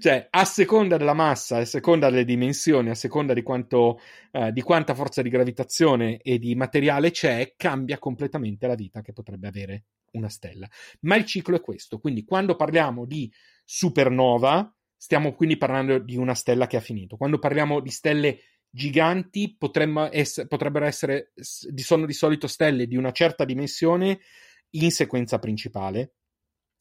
Cioè, a seconda della massa, a seconda delle dimensioni, a seconda di, quanto, eh, di quanta forza di gravitazione e di materiale c'è, cambia completamente la vita che potrebbe avere una stella. Ma il ciclo è questo. Quindi, quando parliamo di supernova, stiamo quindi parlando di una stella che ha finito. Quando parliamo di stelle giganti ess- potrebbero essere sono di solito stelle di una certa dimensione in sequenza principale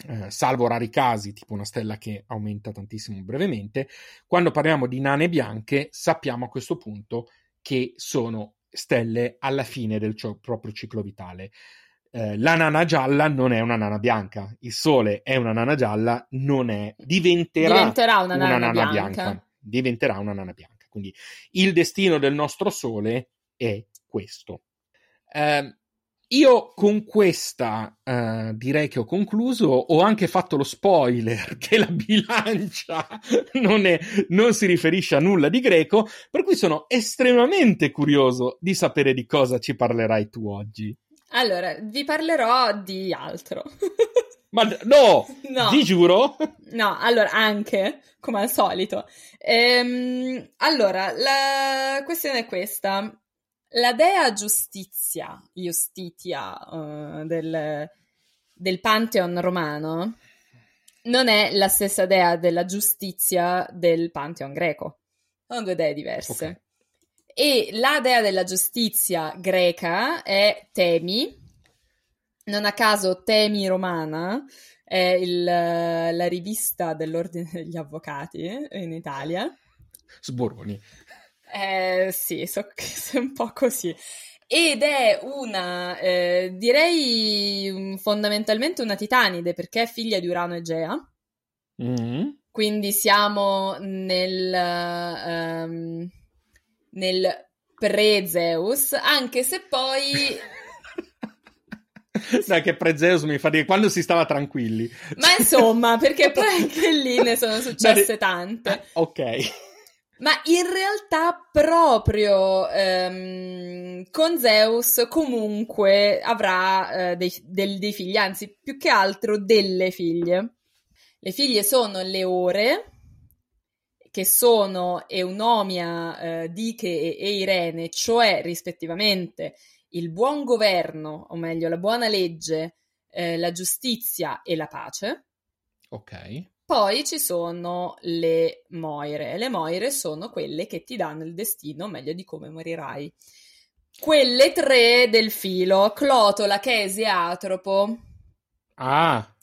eh, salvo rari casi tipo una stella che aumenta tantissimo brevemente quando parliamo di nane bianche sappiamo a questo punto che sono stelle alla fine del cio- proprio ciclo vitale eh, la nana gialla non è una nana bianca, il sole è una nana gialla, non è, diventerà, Diventerà una una nana, nana bianca. bianca. diventerà una nana bianca. Quindi il destino del nostro sole è questo. Eh, io con questa eh, direi che ho concluso. Ho anche fatto lo spoiler che la bilancia non, è- non si riferisce a nulla di greco, per cui sono estremamente curioso di sapere di cosa ci parlerai tu oggi. Allora, vi parlerò di altro. Ma no, No. ti giuro. No, allora, anche, come al solito. Ehm, allora, la questione è questa. La dea giustizia, Justitia, eh, del, del Pantheon romano, non è la stessa dea della giustizia del Pantheon greco. Sono due dee diverse. Ok. E la dea della giustizia greca è Temi. Non a caso Temi romana è il- la rivista dell'ordine degli avvocati in Italia. Sboroni. Eh, sì, so che è un po' così. Ed è una, eh, direi mm, fondamentalmente una titanide perché è figlia di Urano e Gea. Mm. Quindi siamo nel, ehm, nel pre-Zeus, anche se poi Dai, che Prezeus mi fa dire quando si stava tranquilli. Ma insomma, perché poi anche lì ne sono successe tante. Ok. Ma in realtà proprio ehm, con Zeus comunque avrà eh, dei, del- dei figli, anzi più che altro delle figlie. Le figlie sono le Ore, che sono Eunomia, eh, Diche e Irene, cioè rispettivamente il buon governo, o meglio la buona legge, eh, la giustizia e la pace. Ok. Poi ci sono le Moire. Le Moire sono quelle che ti danno il destino, o meglio di come morirai. Quelle tre del filo, Clotola, Chesi e Atropo. Ah,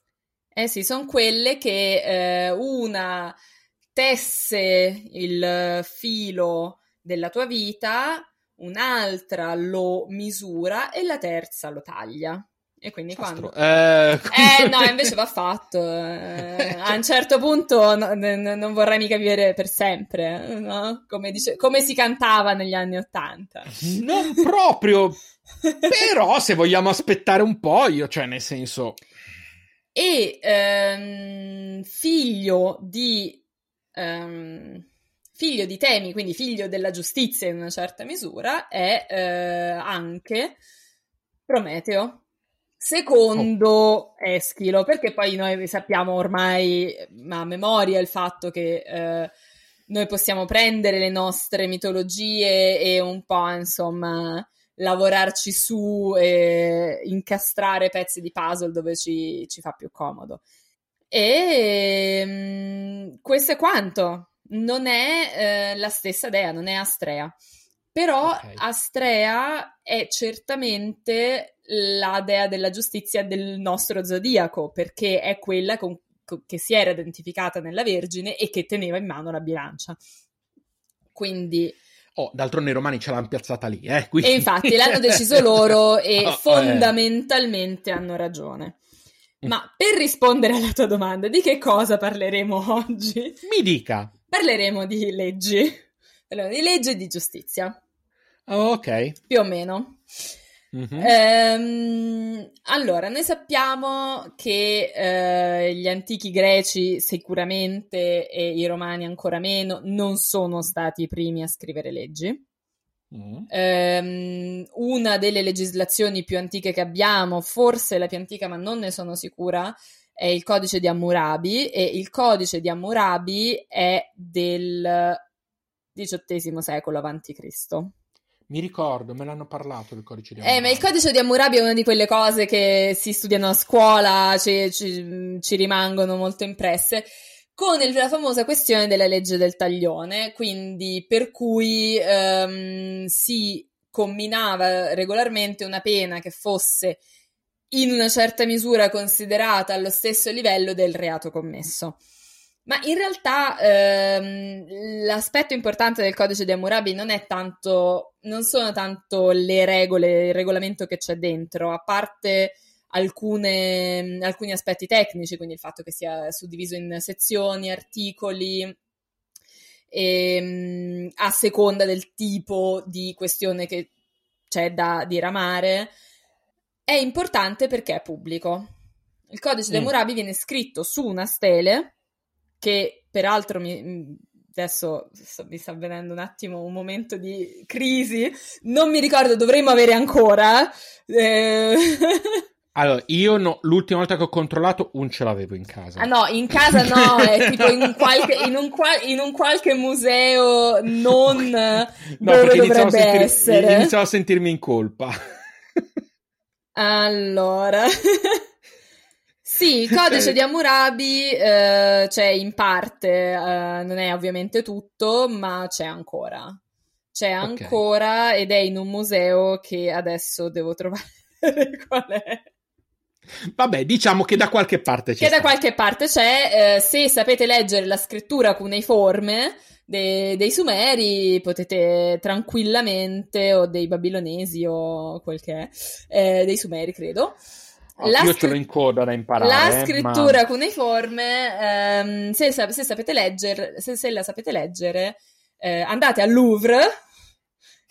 Eh sì, sono quelle che eh, una tesse il filo della tua vita, un'altra lo misura e la terza lo taglia. E quindi quando... Eh, Eh no, invece va fatto. eh, a un certo punto no- n- non vorrei mica vivere per sempre, no? Come, dice- come si cantava negli anni Ottanta. Non proprio. Però se vogliamo aspettare un po', io, cioè, nel senso... E ehm, figlio di ehm, figlio di Temi, quindi figlio della giustizia in una certa misura, è eh, anche Prometeo. Secondo Eschilo, perché poi noi sappiamo ormai a memoria il fatto che eh, noi possiamo prendere le nostre mitologie e un po', insomma, lavorarci su e incastrare pezzi di puzzle dove ci, ci fa più comodo. E mm, questo è quanto. Non è eh, la stessa dea, non è Astrea. Però Ok. Astrea è certamente la dea della giustizia del nostro zodiaco, perché è quella con- co- che si era identificata nella Vergine e che teneva in mano la bilancia. Quindi Oh, d'altronde i romani ce l'hanno piazzata lì, eh? Quindi... e infatti l'hanno deciso loro e Oh, eh. fondamentalmente hanno ragione. Ma per rispondere alla tua domanda, di che cosa parleremo oggi? Mi dica. Parleremo di leggi. Parleremo di legge e di giustizia, Oh, ok. più o meno. Mhm. Ehm, allora, noi sappiamo che eh, gli antichi greci sicuramente e i romani ancora meno non sono stati i primi a scrivere leggi. Mm. Ehm, una delle legislazioni più antiche che abbiamo, forse la più antica, ma non ne sono sicura, è il codice di Hammurabi e il codice di Hammurabi è del XVIII secolo Cristo. Mi ricordo, me l'hanno parlato del codice di Eh, ma il Hammurabi. codice di Hammurabi è una di quelle cose che si studiano a scuola, ci, ci- ci rimangono molto impresse, con il- la famosa questione della legge del taglione, quindi per cui ehm, si comminava regolarmente una pena che fosse in una certa misura considerata allo stesso livello del reato commesso. Ma in realtà ehm, l'aspetto importante del codice di Hammurabi non tanto, non sono tanto le regole, il regolamento che c'è dentro, a parte alcune, alcuni aspetti tecnici, quindi il fatto che sia suddiviso in sezioni, articoli, ehm, a seconda del tipo di questione che c'è da diramare, è importante perché è pubblico. Il codice mm. di Hammurabi viene scritto su una stele che peraltro mi, adesso mi sta avvenendo un attimo un momento di crisi, non mi ricordo, dovremmo avere ancora. Eh... Allora, io no, l'ultima volta che ho controllato un ce l'avevo in casa. Ah no, in casa no, è tipo in, qualche, in, un, in un, qualche museo non no, dove dovrebbe sentire, essere. Iniziavo a sentirmi in colpa. Allora... Sì, il codice di Hammurabi eh, c'è in parte, eh, non è ovviamente tutto, ma c'è ancora. C'è ancora okay. ed è in un museo che adesso devo trovare qual è. Vabbè, diciamo che da qualche parte c'è. Che da qualche parte c'è. Eh, se sapete leggere la scrittura cuneiforme de- dei Sumeri, potete tranquillamente, o dei Babilonesi o quel che è, eh, dei Sumeri, credo Oh, la io scr- ce l'ho in coda da imparare. La scrittura ma... cuneiforme, ehm, se, se, sapete leggere, se, se, la sapete leggere, eh, andate al Louvre.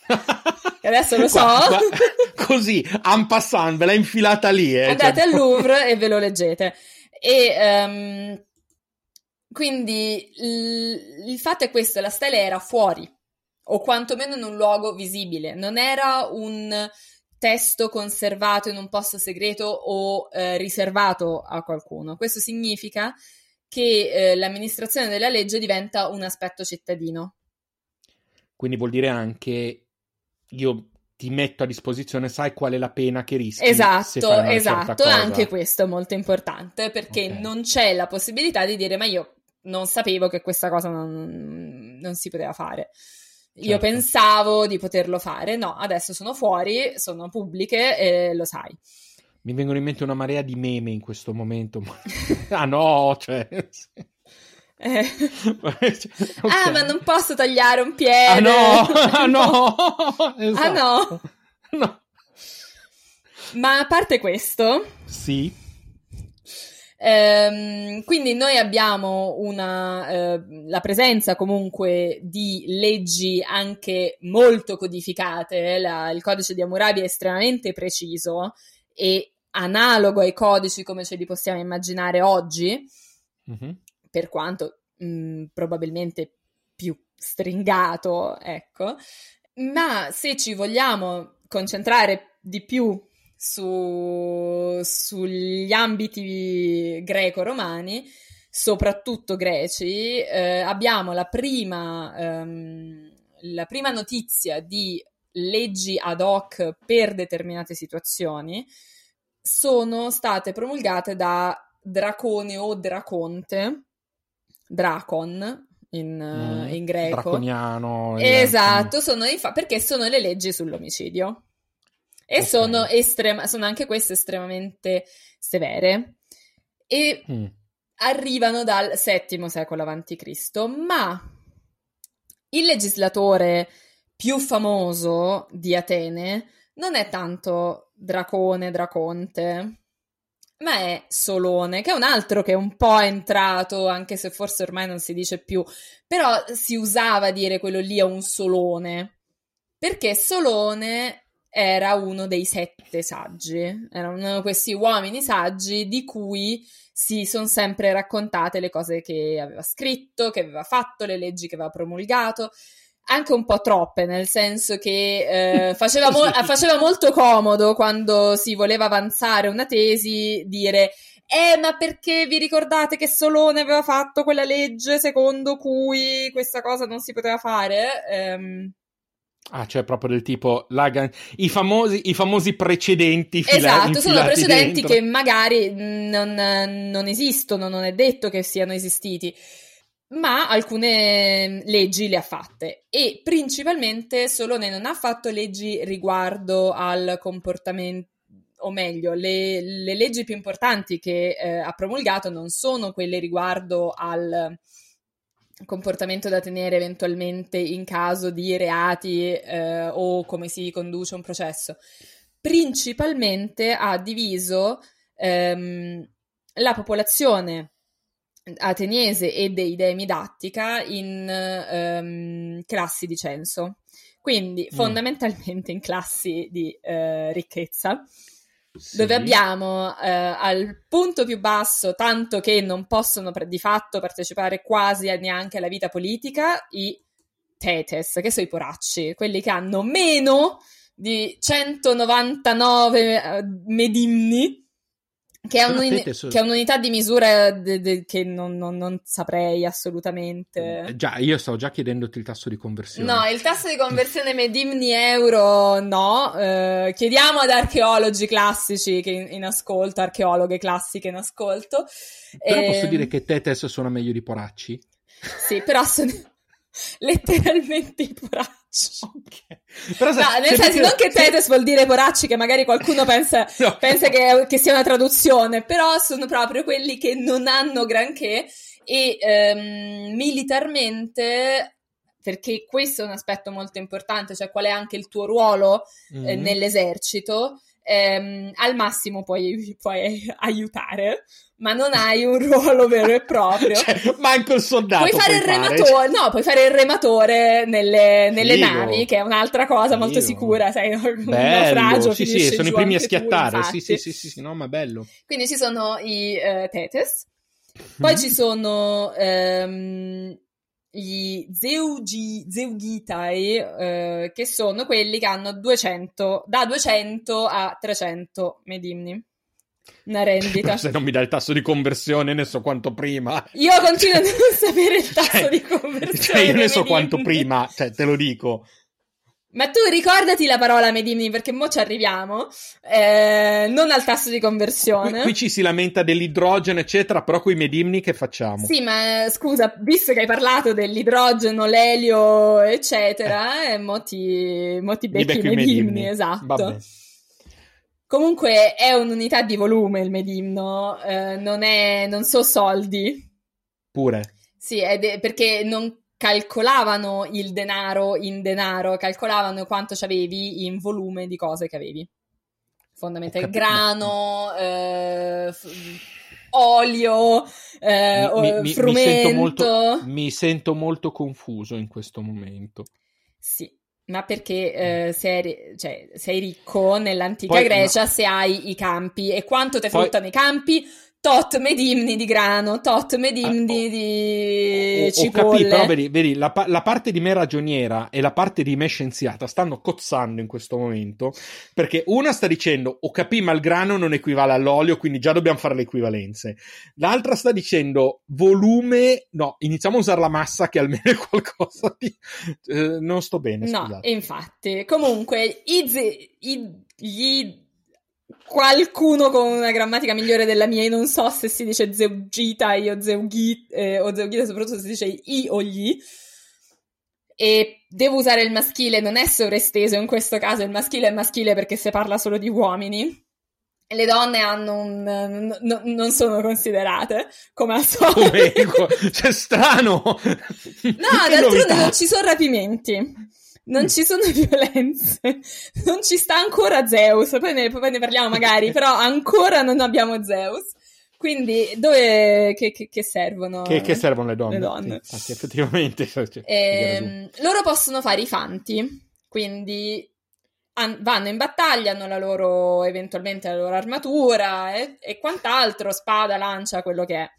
adesso lo so. Qua, qua, così, en passant, ve l'ha infilata lì. Eh, andate cioè... al Louvre e ve lo leggete. E um, quindi il, il fatto è questo: la stella era fuori, o quantomeno in un luogo visibile, non era un testo conservato in un posto segreto o eh, riservato a qualcuno. Questo significa che eh, l'amministrazione della legge diventa un aspetto cittadino. Quindi vuol dire anche io ti metto a disposizione, sai qual è la pena che rischi. Esatto, esatto, anche questo è molto importante perché okay. non c'è la possibilità di dire ma io non sapevo che questa cosa non, non si poteva fare. Certo. Io pensavo di poterlo fare, no, adesso sono fuori, sono pubbliche e lo sai. Mi vengono in mente una marea di meme in questo momento. ah no, cioè... Eh. okay. Ah, ma non posso tagliare un piede. Ah no, ah no, esatto. ah no. no. Ma a parte questo, sì. Ehm, quindi noi abbiamo una, eh, la presenza comunque di leggi anche molto codificate, la, il codice di Hammurabi è estremamente preciso e analogo ai codici come ce li possiamo immaginare oggi, mm-hmm. per quanto mh, mm, probabilmente più stringato, ecco. Ma se ci vogliamo concentrare di più su, sugli ambiti greco-romani, soprattutto greci, eh, abbiamo la prima, ehm, la prima notizia di leggi ad hoc per determinate situazioni sono state promulgate da Dracone o Draconte, Dracon in, mm, in greco. Draconiano. Esatto, sono infa- perché sono le leggi sull'omicidio. E okay. sono, estrema, sono anche queste estremamente severe. E mm. arrivano dal VII secolo a.C., ma il legislatore più famoso di Atene non è tanto Dracone, Draconte, ma è Solone, che è un altro che un po' è entrato, anche se forse ormai non si dice più, però si usava dire quello lì è un Solone, perché Solone era uno dei sette saggi, erano questi uomini saggi di cui si sono sempre raccontate le cose che aveva scritto, che aveva fatto, le leggi che aveva promulgato, anche un po' troppe, nel senso che eh, faceva, mo- faceva molto comodo quando si voleva avanzare una tesi dire eh, ma perché vi ricordate che Solone aveva fatto quella legge secondo cui questa cosa non si poteva fare? Ehm, Ah, cioè proprio del tipo la, i, famosi, i famosi precedenti. Fila, esatto, sono precedenti dentro. che magari non, non esistono, non è detto che siano esistiti, ma alcune leggi le ha fatte e principalmente Solone non ha fatto leggi riguardo al comportamento o meglio, le, le, leggi più importanti che eh, ha promulgato non sono quelle riguardo al comportamento da tenere eventualmente in caso di reati eh, o come si conduce un processo. Principalmente ha diviso ehm, la popolazione ateniese e dei dei didattica in ehm, classi di censo. Quindi mm. fondamentalmente in classi di eh, ricchezza, sì. dove abbiamo eh, al punto più basso, tanto che non possono di fatto partecipare quasi neanche alla vita politica, i tetes, che sono i poracci, quelli che hanno meno di 199 eh, medimni che è, un'uni- che è, un'unità di misura de- de- che non, non, non, saprei assolutamente. Eh, già, io stavo già chiedendoti il tasso di conversione. No, il tasso di conversione medimni euro no. Eh, chiediamo ad archeologi classici che in, in, ascolto, archeologhe classiche in ascolto. Però eh, posso dire che Tetes suona meglio di Poracci? Sì, però sono letteralmente i poracci. Okay. Però se, no, nel senso, non che Tetes vuol dire poracci, che magari qualcuno pensa, no. pensa che, che, sia una traduzione, però sono proprio quelli che non hanno granché e ehm, militarmente perché questo è un aspetto molto importante, cioè qual è anche il tuo ruolo mm-hmm. eh, nell'esercito ehm, al massimo puoi, puoi, aiutare, ma non hai un ruolo vero e proprio. cioè, manco il soldato. Puoi fare il rematore, cioè... no, puoi fare il rematore nelle, nelle navi, che è un'altra cosa molto sicura, sai, un naufragio. Sì, sì, sono i primi a schiattare. Tu, sì, sì, sì, sì, sì, no, ma bello. Quindi ci sono i uh, Tetes, poi mm. ci sono um, gli Zeugi, Zeughitai, eh, che sono quelli che hanno 200, da 200 a 300 medimni. Una rendita. Se non mi dai il tasso di conversione, ne so quanto prima. Io continuo a non sapere il tasso cioè, di conversione. Cioè, io ne so quanto prima, cioè, te lo dico. Ma tu ricordati la parola Medimni perché mo ci arriviamo, eh, non al tasso di conversione. Qui, qui, ci si lamenta dell'idrogeno, eccetera, però con i Medimni che facciamo? Sì, ma scusa, visto che hai parlato dell'idrogeno, l'elio, eccetera, eh. eh mo, ti, mo ti becchi i Medimni, medimni, esatto. Vabbè. Comunque è un'unità di volume il Medimno, eh, non, è, non so soldi. Pure. Sì, de- perché non calcolavano il denaro in denaro, calcolavano quanto avevi in volume di cose che avevi. Fondamentalmente grano, eh, f- olio, eh, mi, mi, frumento. Mi sento, molto, mi sento molto confuso in questo momento. Sì, ma perché eh, sei, cioè, sei, ricco nell'antica Poi, Grecia no. se hai i campi e quanto ti fruttano i campi? Tot medimni di grano, tot medimni ah, di ho, cipolle. Ho capito, però vedi, vedi la, la, parte di me ragioniera e la parte di me scienziata stanno cozzando in questo momento, perché una sta dicendo, ho capito, ma il grano non equivale all'olio, quindi già dobbiamo fare le equivalenze. L'altra sta dicendo, volume, no, iniziamo a usare la massa che almeno è qualcosa di... Eh, non sto bene, No, scusate. infatti. Comunque, i, i, gli qualcuno con una grammatica migliore della mia, e non so se si dice zeugita o zeugita, eh, o zeugita soprattutto se si dice i o gli, e devo usare il maschile, non è sovresteso in questo caso, il maschile è maschile perché si parla solo di uomini. E le donne hanno un, n- n- non sono considerate come al solito. Come, cioè, strano! No, d'altronde non ci sono rapimenti non ci sono violenze, non ci sta ancora Zeus, poi ne, poi ne parliamo magari, però ancora non abbiamo Zeus. Quindi, dove che, che, che servono? Che, che, servono le donne? Le donne. Sì, infatti, effettivamente. Cioè, ehm, loro possono fare i fanti, quindi an- vanno in battaglia, hanno la loro, eventualmente la loro armatura e, e quant'altro, spada, lancia, quello che è.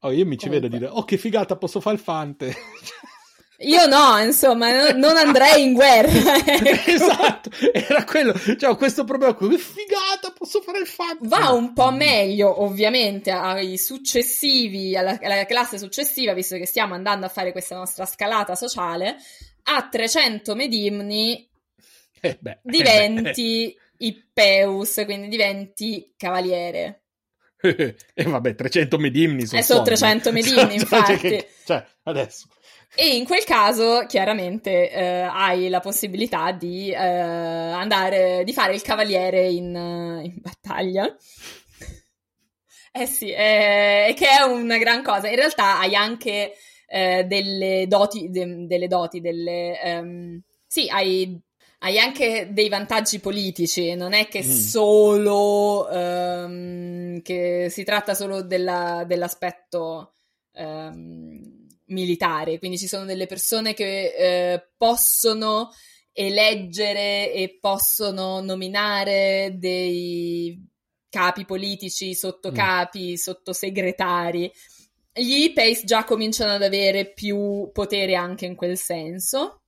Oh, io mi ci Comunque. vedo dire, oh che figata, posso fare il fante. Io no, insomma, non andrei in guerra. Ecco. esatto, era quello. Cioè, questo problema qui, che figata, posso fare il fatto. Va un po' meglio, ovviamente, ai successivi, alla, alla, classe successiva, visto che stiamo andando a fare questa nostra scalata sociale, a 300 medimni eh beh, diventi eh Ippeus, quindi diventi cavaliere. e eh vabbè, 300 medimni sono. Eh, sono 300 medimni, infatti. cioè, adesso E in quel caso, chiaramente, eh, hai la possibilità di eh, andare, di fare il cavaliere in, in battaglia. Eh sì, eh, che è una gran cosa. In realtà hai anche eh, delle doti, de, delle doti, delle... Um, sì, hai, hai, anche dei vantaggi politici, non è che mm. solo... Um, che si tratta solo della, dell'aspetto... Um, militare, quindi ci sono delle persone che eh, possono eleggere e possono nominare dei capi politici, sottocapi, mm. sottosegretari. Gli Pace già cominciano ad avere più potere anche in quel senso,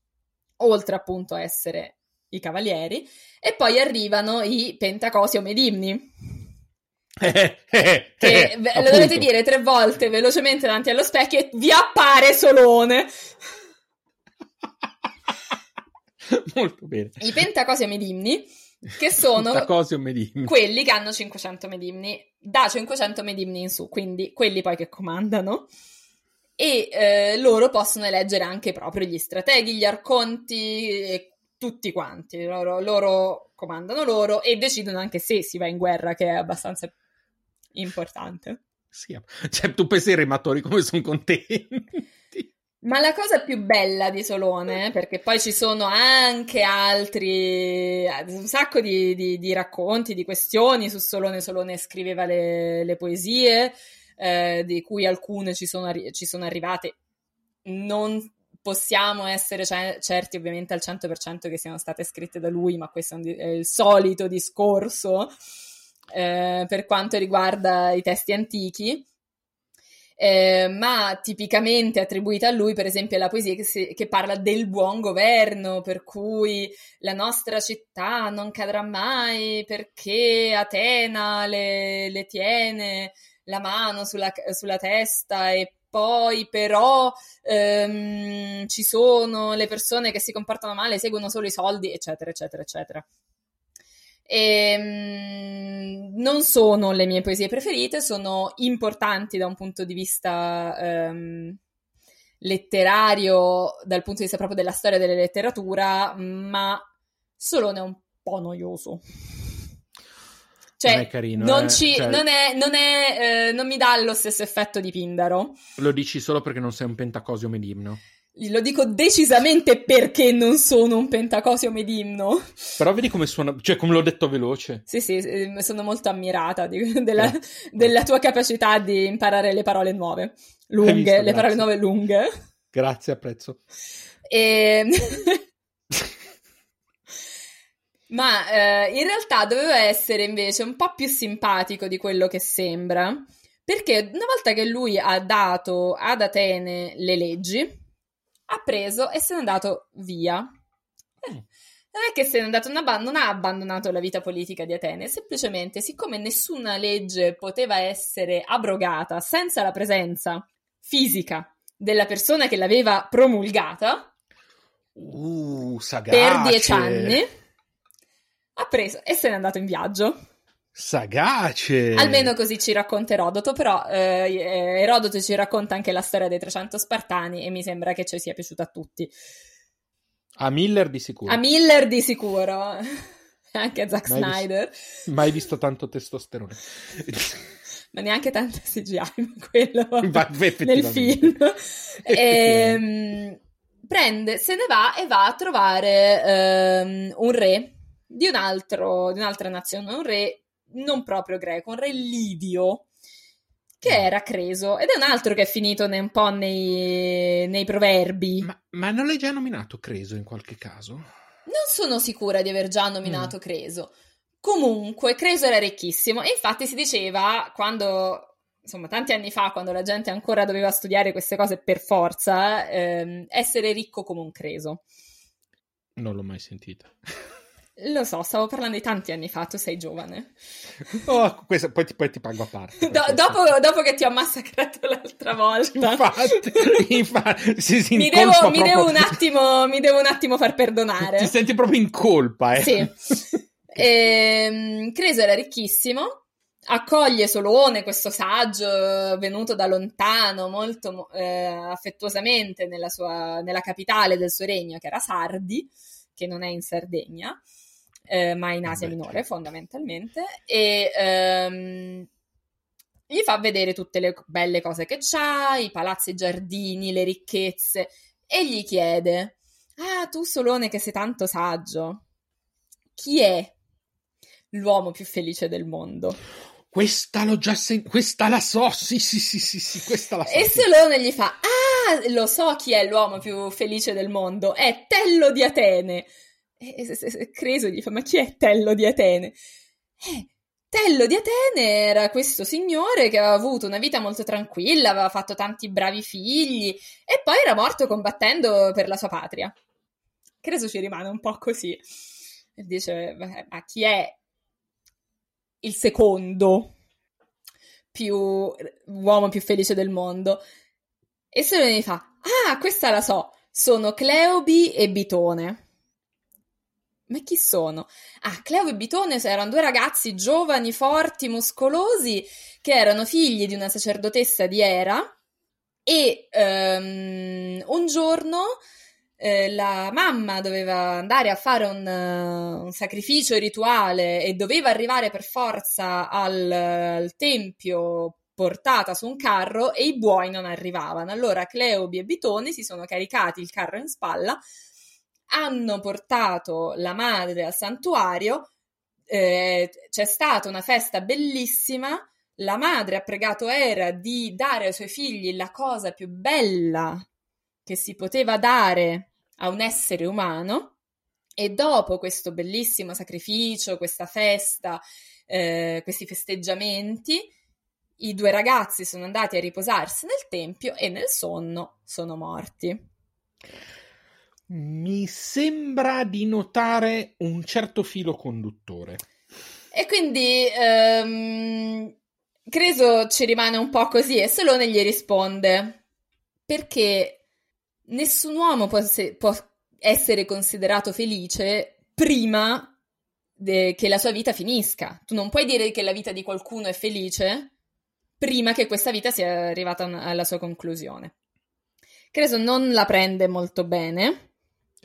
oltre appunto a essere i cavalieri, e poi arrivano i Pentacosi o Medimni, che lo dovete dire tre volte velocemente davanti allo specchio e vi appare Solone. Molto bene. I pentacosio medimni, che sono medimni. quelli che hanno 500 medimni, da 500 medimni in su, quindi quelli poi che comandano. E eh, loro possono eleggere anche proprio gli strateghi, gli arconti tutti quanti. Loro, loro comandano loro e decidono anche se si va in guerra, che è abbastanza importante. Sì, cioè tu pensi ai rematori come sono contenti. Ma la cosa più bella di Solone, perché poi ci sono anche altri, un sacco di, di, di racconti, di questioni su Solone. Solone scriveva le, le poesie, eh, di cui alcune ci sono, ci sono, arrivate. Non possiamo essere certi ovviamente al 100% che siano state scritte da lui, ma questo è il solito discorso eh, per quanto riguarda i testi antichi. Eh, ma tipicamente attribuita a lui, per esempio, è la poesia che, si, che, parla del buon governo, per cui la nostra città non cadrà mai perché Atena le, le tiene la mano sulla, sulla, testa e poi però ehm, ci sono le persone che si comportano male, seguono solo i soldi, eccetera, eccetera, eccetera. E, ehm, non sono le mie poesie preferite, sono importanti da un punto di vista um, letterario, dal punto di vista proprio della storia della letteratura, ma Solone è un po' noioso. Cioè, non è carino. Non, eh? ci, cioè... non, è, non, è, eh, non mi dà lo stesso effetto di Pindaro. Lo dici solo perché non sei un pentacosio medimno. Lo dico decisamente perché non sono un pentacosio medimno. Però vedi come suona, cioè come l'ho detto veloce. Sì, sì, ehm, sono molto ammirata di, della, eh. della, tua capacità di imparare le parole nuove, lunghe, visto, le parole nuove lunghe. Grazie, apprezzo. E... Ma eh, in realtà doveva essere invece un po' più simpatico di quello che sembra, perché una volta che lui ha dato ad Atene le leggi, ha preso e se n'è andato via. Eh, non è che se n'è andato, non ha, non ha abbandonato la vita politica di Atene, semplicemente siccome nessuna legge poteva essere abrogata senza la presenza fisica della persona che l'aveva promulgata, uh, per dieci anni, ha preso e se n'è andato in viaggio. Sagace! Almeno così ci racconta Erodoto, però eh, Erodoto ci racconta anche la storia dei 300 Spartani e mi sembra che ci sia piaciuta a tutti. A Miller di sicuro. A Miller di sicuro. anche a Zack mai Snyder. Visto, mai visto tanto testosterone. Ma neanche tanto CGI, quello Va, nel film. e, ehm, prende, se ne va e va a trovare ehm, un re di, un altro, di un'altra nazione, un re non proprio greco, un re lidio che mm. era Creso ed è un altro che è finito un po' nei, nei proverbi. Ma, ma, non l'hai già nominato Creso in qualche caso? Non sono sicura di aver già nominato mm. Creso. Comunque, Creso era ricchissimo e infatti si diceva quando, insomma, tanti anni fa, quando la gente ancora doveva studiare queste cose per forza, ehm, essere ricco come un Creso. Non l'ho mai sentita. Lo so, stavo parlando di tanti anni fa, tu sei giovane. Oh, questo, poi, ti, poi, ti, pago a parte. Do, dopo, dopo, che ti ho massacrato l'altra volta. Infatti, infatti si, si mi, devo, mi, devo attimo, mi, devo, un attimo, far perdonare. Ti senti proprio in colpa, eh? Sì. Ehm, Creso era ricchissimo, accoglie Solone, questo saggio venuto da lontano, molto eh, affettuosamente nella, sua, nella capitale del suo regno, che era Sardi, che non è in Sardegna, eh, ma in Asia Minore fondamentalmente, e ehm, gli fa vedere tutte le belle cose che c'ha, i palazzi i giardini, le ricchezze, e gli chiede, ah, tu Solone che sei tanto saggio, chi è l'uomo più felice del mondo? Questa l'ho già sentita, questa la so, sì, sì, sì, sì, sì, questa la so. E Solone gli fa, ah, lo so chi è l'uomo più felice del mondo, è Tello di Atene. E Creso gli fa, ma chi è Tello di Atene? Eh, Tello di Atene era questo signore che aveva avuto una vita molto tranquilla, aveva fatto tanti bravi figli e poi era morto combattendo per la sua patria. Creso ci rimane un po' così. E dice, ma chi è il secondo più uomo più felice del mondo? E se ne fa, ah, questa la so, sono Cleobi e Bitone. Ma chi sono? Ah, Cleo e Bitone erano due ragazzi giovani, forti, muscolosi, che erano figli di una sacerdotessa di Era e um, un giorno eh, la mamma doveva andare a fare un, uh, un, sacrificio rituale e doveva arrivare per forza al, al tempio portata su un carro e i buoi non arrivavano. Allora Cleobi e Bitone si sono caricati il carro in spalla hanno portato la madre al santuario, eh, c'è stata una festa bellissima, la madre ha pregato Era di dare ai suoi figli la cosa più bella che si poteva dare a un essere umano e dopo questo bellissimo sacrificio, questa festa, eh, questi festeggiamenti, i due ragazzi sono andati a riposarsi nel tempio e nel sonno sono morti. Mi sembra di notare un certo filo conduttore. E quindi um, Creso ci rimane un po' così e Solone gli risponde perché nessun uomo può, se- può essere considerato felice prima de- che la sua vita finisca. Tu non puoi dire che la vita di qualcuno è felice prima che questa vita sia arrivata alla sua conclusione. Creso non la prende molto bene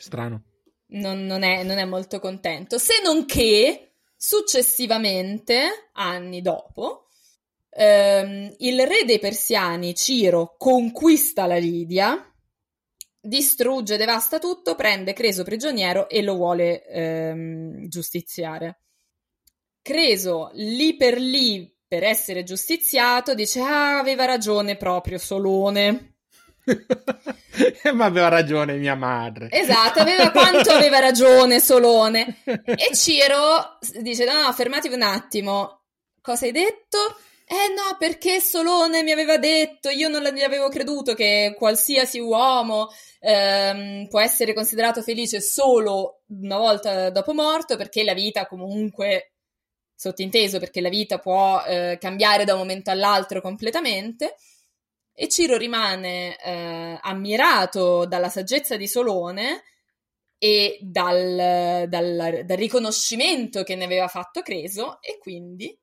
Strano. Non, non, è, non è molto contento. Se non che, successivamente, anni dopo, ehm, il re dei persiani, Ciro, conquista la Lidia, distrugge, devasta tutto, prende Creso prigioniero e lo vuole ehm, giustiziare. Creso, lì per lì, per essere giustiziato, dice, ah, aveva ragione proprio Solone. Ma aveva ragione mia madre. Esatto, aveva quanto aveva ragione Solone. E Ciro dice: No, no, fermatevi un attimo. Cosa hai detto? Eh no, perché Solone mi aveva detto, io non gli avevo creduto che qualsiasi uomo ehm, può essere considerato felice solo una volta dopo morto, perché la vita comunque, sottinteso, perché la vita può eh, cambiare da un momento all'altro completamente e Ciro rimane eh, ammirato dalla saggezza di Solone e dal, dal, dal, riconoscimento che ne aveva fatto Creso e quindi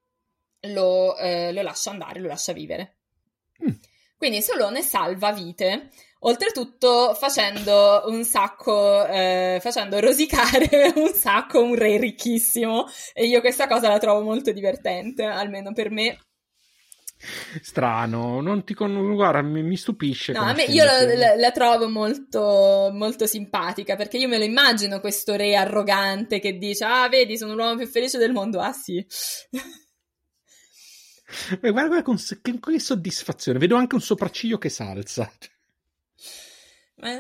lo, eh, lo lascia andare, lo lascia vivere. Mm. Quindi Solone salva vite, oltretutto facendo un sacco, eh, facendo rosicare un sacco un re ricchissimo e io questa cosa la trovo molto divertente, almeno per me Strano, non ti con... guarda, mi, mi stupisce. No, a me, io la, la, trovo molto, molto simpatica perché io me lo immagino questo re arrogante che dice: Ah, vedi, sono l'uomo più felice del mondo. Ah, sì. Beh, guarda, guarda con, che, che, soddisfazione, vedo anche un sopracciglio che salza. Ma...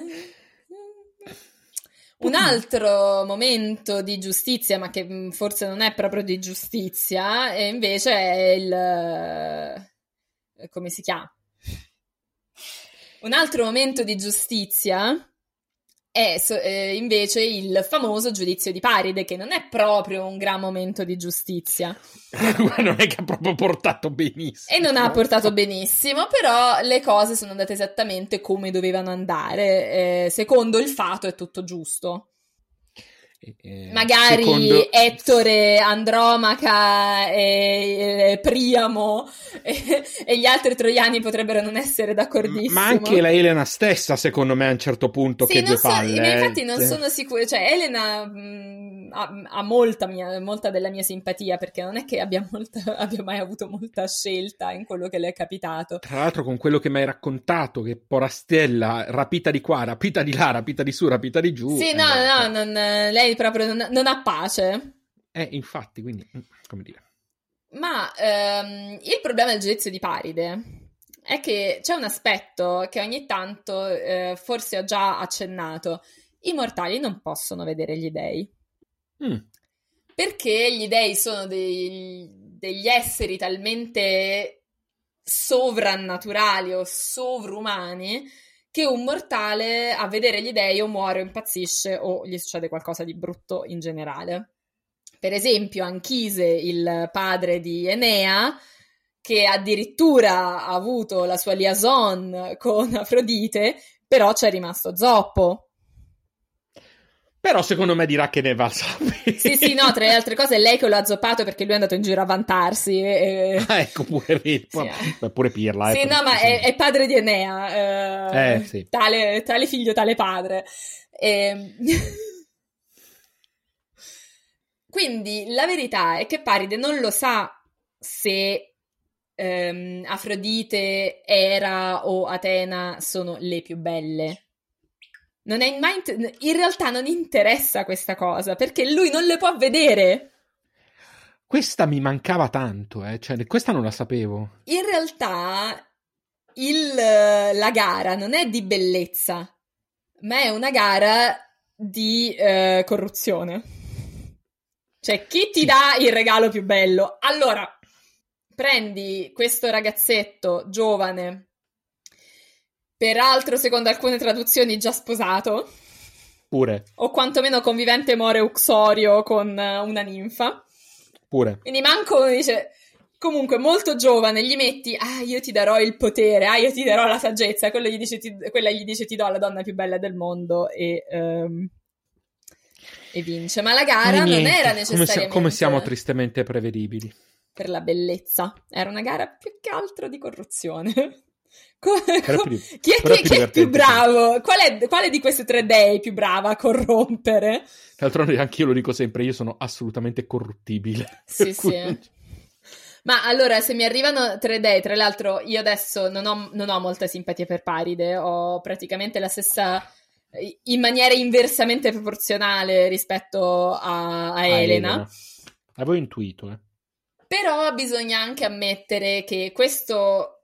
Un altro momento di giustizia, ma che mm, forse non è proprio di giustizia, e invece è il... Eh, come si chiama? Un altro momento di giustizia è eh, invece il famoso giudizio di Paride, che non è proprio un gran momento di giustizia. Ma non è che ha proprio portato benissimo. E non ha portato benissimo, però le cose sono andate esattamente come dovevano andare. Eh, secondo il fato è tutto giusto. Eh, Magari secondo... Ettore, Andromaca e, e Priamo e, e, gli altri troiani potrebbero non essere d'accordissimo. Ma anche la Elena stessa, secondo me, a un certo punto, sì, che due so, palle. Ma infatti non sono sicura, cioè Elena mh, ha, ha molta, mia, molta, della mia simpatia perché non è che abbia, molta, abbia mai avuto molta scelta in quello che le è capitato. Tra l'altro con quello che mi hai raccontato, che Porastella, rapita di qua, rapita di là, rapita di su, rapita di giù. Sì, no, eh, no, cioè... non, lei lei proprio non, non ha pace. Eh, infatti, quindi, mm, come dire. Ma ehm, il problema del giudizio di Paride è che c'è un aspetto che ogni tanto eh, forse ho già accennato. I mortali non possono vedere gli dei. Mm. Perché gli dei sono dei, degli esseri talmente sovrannaturali o sovrumani che un mortale a vedere gli dei o muore o impazzisce o gli succede qualcosa di brutto in generale. Per esempio, Anchise, il padre di Enea, che addirittura ha avuto la sua liaison con Afrodite, però c'è rimasto zoppo. Però secondo me dirà che ne va sapere. Sì, sì, no, tra le altre cose è lei che lo ha zoppato perché lui è andato in giro a vantarsi. E... Ah, ecco, pure, sì, pure Pirla. Sì, eh, no, ma è, è, padre di Enea. Eh, eh, sì. tale, tale, figlio, tale padre. E... Ehm, quindi la verità è che Paride non lo sa se ehm, Afrodite, Era o Atena sono le più belle non è mai in realtà non interessa questa cosa perché lui non le può vedere. Questa mi mancava tanto, eh. cioè, questa non la sapevo. In realtà il, la gara non è di bellezza, ma è una gara di eh, corruzione. Cioè, chi ti dà il regalo più bello? Allora, prendi questo ragazzetto giovane peraltro secondo alcune traduzioni già sposato. Pure. O quantomeno convivente more uxorio con uh, una ninfa. Pure. Quindi manco dice... Comunque, molto giovane, gli metti, ah, io ti darò il potere, ah, io ti darò la saggezza, quello gli dice, ti, quella gli dice, ti do la donna più bella del mondo e, um, e vince. Ma la gara non era necessariamente... Come, si- come siamo tristemente prevedibili. Per la bellezza. Era una gara più che altro di corruzione. Co- co- più, chi è, chi, chi è più bravo? Qual è, quale di queste tre dei è più brava a corrompere? D'altronde anche io lo dico sempre, io sono assolutamente corruttibile. Sì, sì. Ma allora, se mi arrivano tre dei, tra l'altro, io adesso non ho, non ho molta simpatia per Paride, ho praticamente la stessa, in maniera inversamente proporzionale rispetto a, a Elena. Elena. Avevo intuito, eh. Però bisogna anche ammettere che questo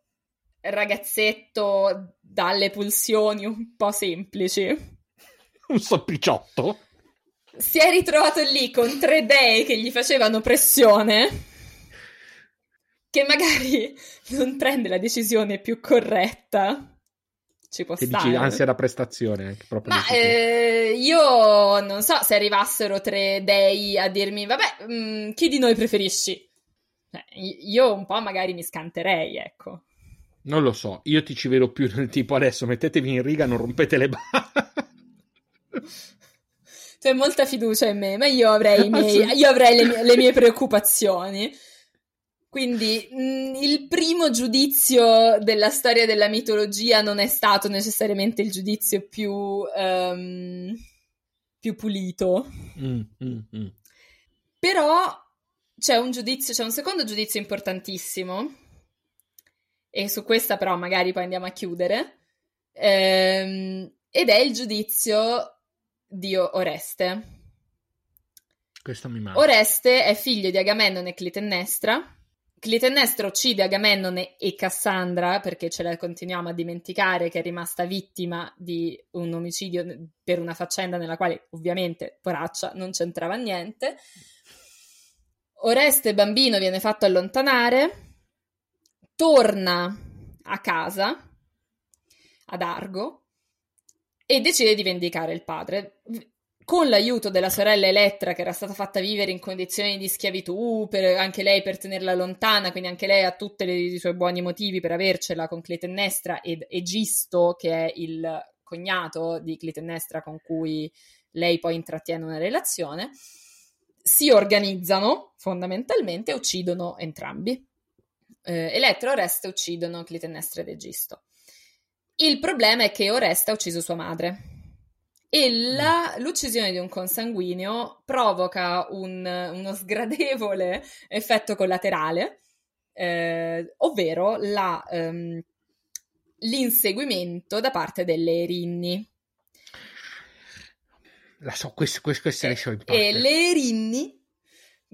ragazzetto dalle pulsioni un po' semplici. Un soppicciotto. Si è ritrovato lì con tre dei che gli facevano pressione. Che magari non prende la decisione più corretta. Ci può che stare. Dici ansia da prestazione. Proprio Ma eh, io non so se arrivassero tre dei a dirmi, vabbè, mh, mm, chi di noi preferisci? Eh, io un po' magari mi scanterei, ecco. Non lo so, io ti ci vedo più nel tipo adesso mettetevi in riga, non rompete le balle. C'è molta fiducia in me, ma io avrei, miei, io avrei le, mie, le, mie, preoccupazioni. Quindi mh, mm, il primo giudizio della storia della mitologia non è stato necessariamente il giudizio più, um, più pulito. Mm, mm, mm. Però c'è un giudizio, c'è un secondo giudizio importantissimo e su questa però magari poi andiamo a chiudere, ehm, ed è il giudizio di Oreste. Questo mi manca. Oreste è figlio di Agamennone e Clitennestra. Clitennestra uccide Agamennone e Cassandra perché ce la continuiamo a dimenticare che è rimasta vittima di un omicidio per una faccenda nella quale ovviamente poraccia non c'entrava niente. Oreste bambino viene fatto allontanare torna a casa, ad Argo, e decide di vendicare il padre. Con l'aiuto della sorella Elettra, che era stata fatta vivere in condizioni di schiavitù, per, anche lei per tenerla lontana, quindi anche lei ha tutti i suoi buoni motivi per avercela con Clitennestra ed Egisto, che è il cognato di Clitennestra con cui lei poi intrattiene una relazione, si organizzano fondamentalmente e uccidono entrambi. Eh, Elettra e Oreste uccidono Clitennestra ed Egisto. Il problema è che Oreste ha ucciso sua madre e la, l'uccisione di un consanguineo provoca un, uno sgradevole effetto collaterale, eh, ovvero la, um, l'inseguimento da parte delle Erinni. La so, queste, queste, queste le so in parte. E le Erinni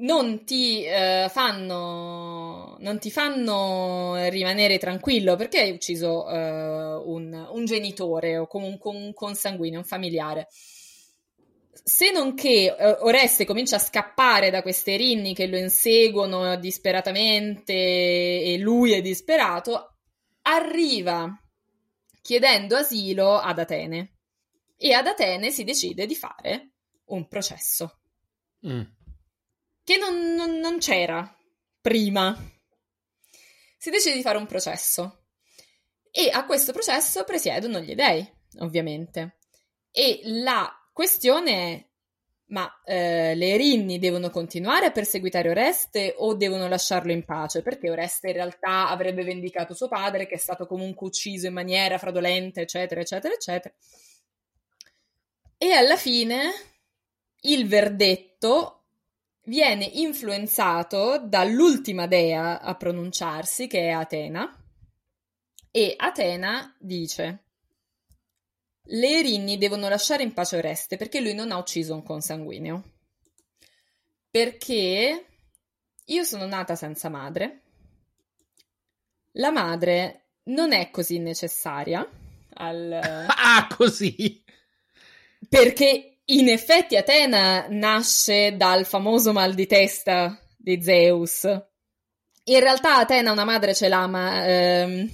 non ti, eh, fanno, non ti fanno rimanere tranquillo perché hai ucciso eh, un, un, genitore o comunque un consanguineo, un familiare. Se non che eh, Oreste comincia a scappare da queste rinni che lo inseguono disperatamente e lui è disperato, arriva chiedendo asilo ad Atene e ad Atene si decide di fare un processo. Mm che non, non, non c'era prima. Si decide di fare un processo e a questo processo presiedono gli dei, ovviamente. E la questione è ma eh, le Erinni devono continuare a perseguitare Oreste o devono lasciarlo in pace? Perché Oreste in realtà avrebbe vendicato suo padre, che è stato comunque ucciso in maniera fraudolenta, eccetera, eccetera, eccetera. E alla fine il verdetto viene influenzato dall'ultima dea a pronunciarsi, che è Atena, e Atena dice le Erinni devono lasciare in pace Oreste perché lui non ha ucciso un consanguineo. Perché io sono nata senza madre. La madre non è così necessaria al... Ah, così! Perché in effetti Atena nasce dal famoso mal di testa di Zeus. In realtà Atena una madre ce l'ha, ma ehm,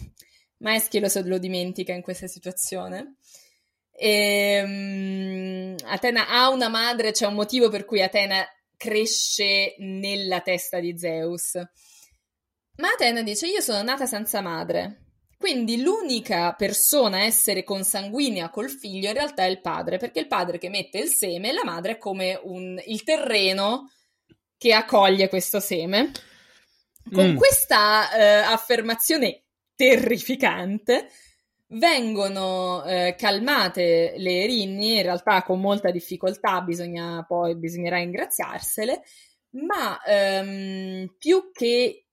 Maeschilo se lo dimentica in questa situazione. E, um, Atena ha una madre, c'è un motivo per cui Atena cresce nella testa di Zeus. Ma Atena dice: Io sono nata senza madre. Quindi l'unica persona a essere consanguinea col figlio in realtà è il padre, perché il padre che mette il seme e la madre è come un, il terreno che accoglie questo seme. Con mm. questa eh, affermazione terrificante vengono eh, calmate le rinni, in realtà con molta difficoltà, bisogna, poi bisognerà ingraziarsele, ma ehm, più che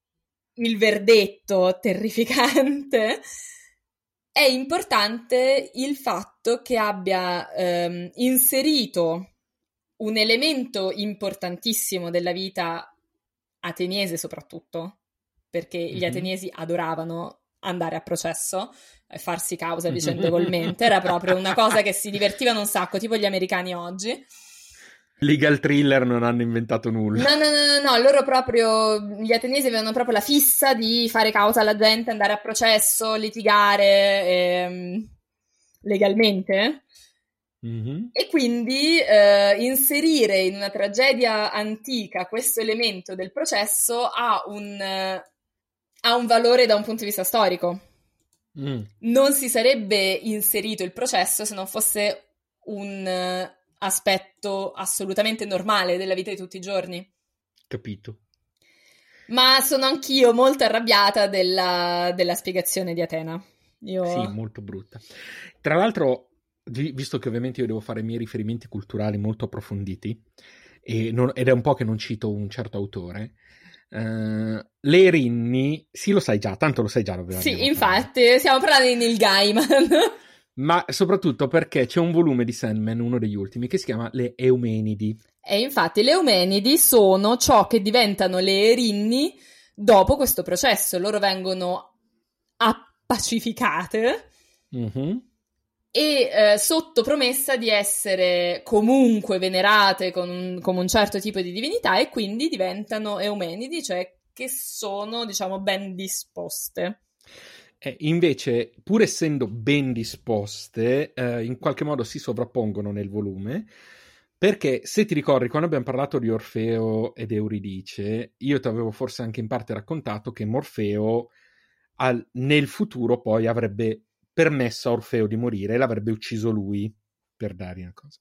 il verdetto terrificante, è importante il fatto che abbia ehm, inserito un elemento importantissimo della vita ateniese soprattutto, perché mm-hmm. gli ateniesi adoravano andare a processo e farsi causa vicendevolmente, era proprio una cosa che si divertivano un sacco, tipo gli americani oggi. Legal thriller non hanno inventato nulla. No, no, no, no, no, loro proprio, gli ateniesi avevano proprio la fissa di fare causa alla gente, andare a processo, litigare ehm, legalmente. Mm-hmm. E quindi eh, inserire in una tragedia antica questo elemento del processo ha un, ha un valore da un punto di vista storico. Mm. Non si sarebbe inserito il processo se non fosse un aspetto assolutamente normale della vita di tutti i giorni. Capito. Ma sono anch'io molto arrabbiata della, della spiegazione di Atena. Io... Sì, molto brutta. Tra l'altro, visto che ovviamente io devo fare i miei riferimenti culturali molto approfonditi, non, ed è un po' che non cito un certo autore, Uh, le Rinni, sì, lo sai già, tanto lo sai già. Sì, infatti, fare. stiamo parlando di Neil Gaiman ma soprattutto perché c'è un volume di Sandman, uno degli ultimi, che si chiama Le Eumenidi. E infatti le Eumenidi sono ciò che diventano le Erinni dopo questo processo. Loro vengono appacificate mm-hmm. e eh, sotto promessa di essere comunque venerate con un, come un certo tipo di divinità e quindi diventano Eumenidi, cioè che sono, diciamo, ben disposte. Eh, invece, pur essendo ben disposte, eh, in qualche modo si sovrappongono nel volume. Perché se ti ricordi, quando abbiamo parlato di Orfeo ed Euridice, io ti avevo forse anche in parte raccontato che Morfeo al, nel futuro poi avrebbe permesso a Orfeo di morire e l'avrebbe ucciso lui per dargli una cosa.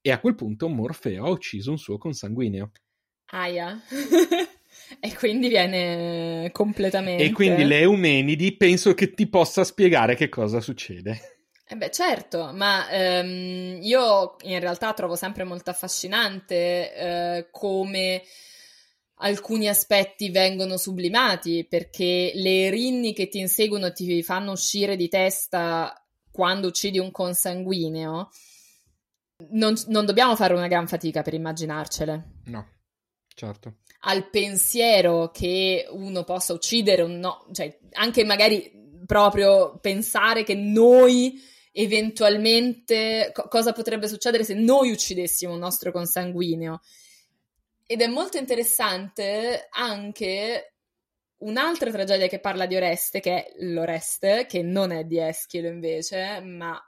e a quel punto Morfeo ha ucciso un suo consanguineo. Aia. e quindi viene completamente... E quindi le Eumenidi penso che ti possa spiegare che cosa succede. Eh beh, certo, ma ehm, io in realtà trovo sempre molto affascinante eh, come alcuni aspetti vengono sublimati, perché le erinni che ti inseguono ti fanno uscire di testa quando uccidi un consanguineo, non, non dobbiamo fare una gran fatica per immaginarcele. No, certo. Al pensiero che uno possa uccidere un no, cioè anche magari proprio pensare che noi eventualmente co- cosa potrebbe succedere se noi uccidessimo un nostro consanguineo. Ed è molto interessante anche Un'altra tragedia che parla di Oreste, che è l'Oreste, che non è di Eschilo invece, ma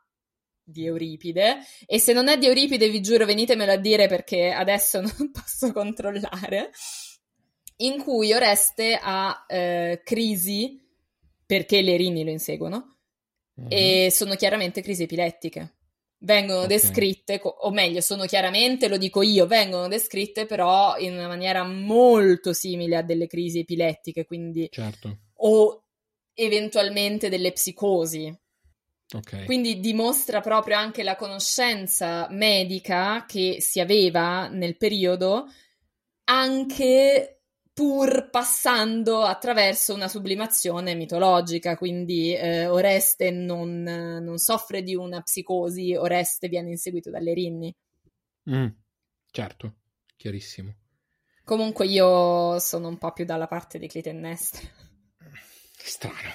di Euripide. E se non è di Euripide, vi giuro, venitemelo a dire perché adesso non posso controllare. In cui Oreste ha eh, crisi perché le rini lo inseguono mm-hmm. e sono chiaramente crisi epilettiche vengono okay. descritte, o meglio, sono chiaramente, lo dico io, vengono descritte però in una maniera molto simile a delle crisi epilettiche, quindi certo. o eventualmente delle psicosi. Okay. Quindi dimostra proprio anche la conoscenza medica che si aveva nel periodo anche pur passando attraverso una sublimazione mitologica, quindi eh, Oreste non, non, soffre di una psicosi, Oreste viene inseguito dalle rinni. Mm, certo, chiarissimo. Comunque io sono un po' più dalla parte di Clitennestra. Strano,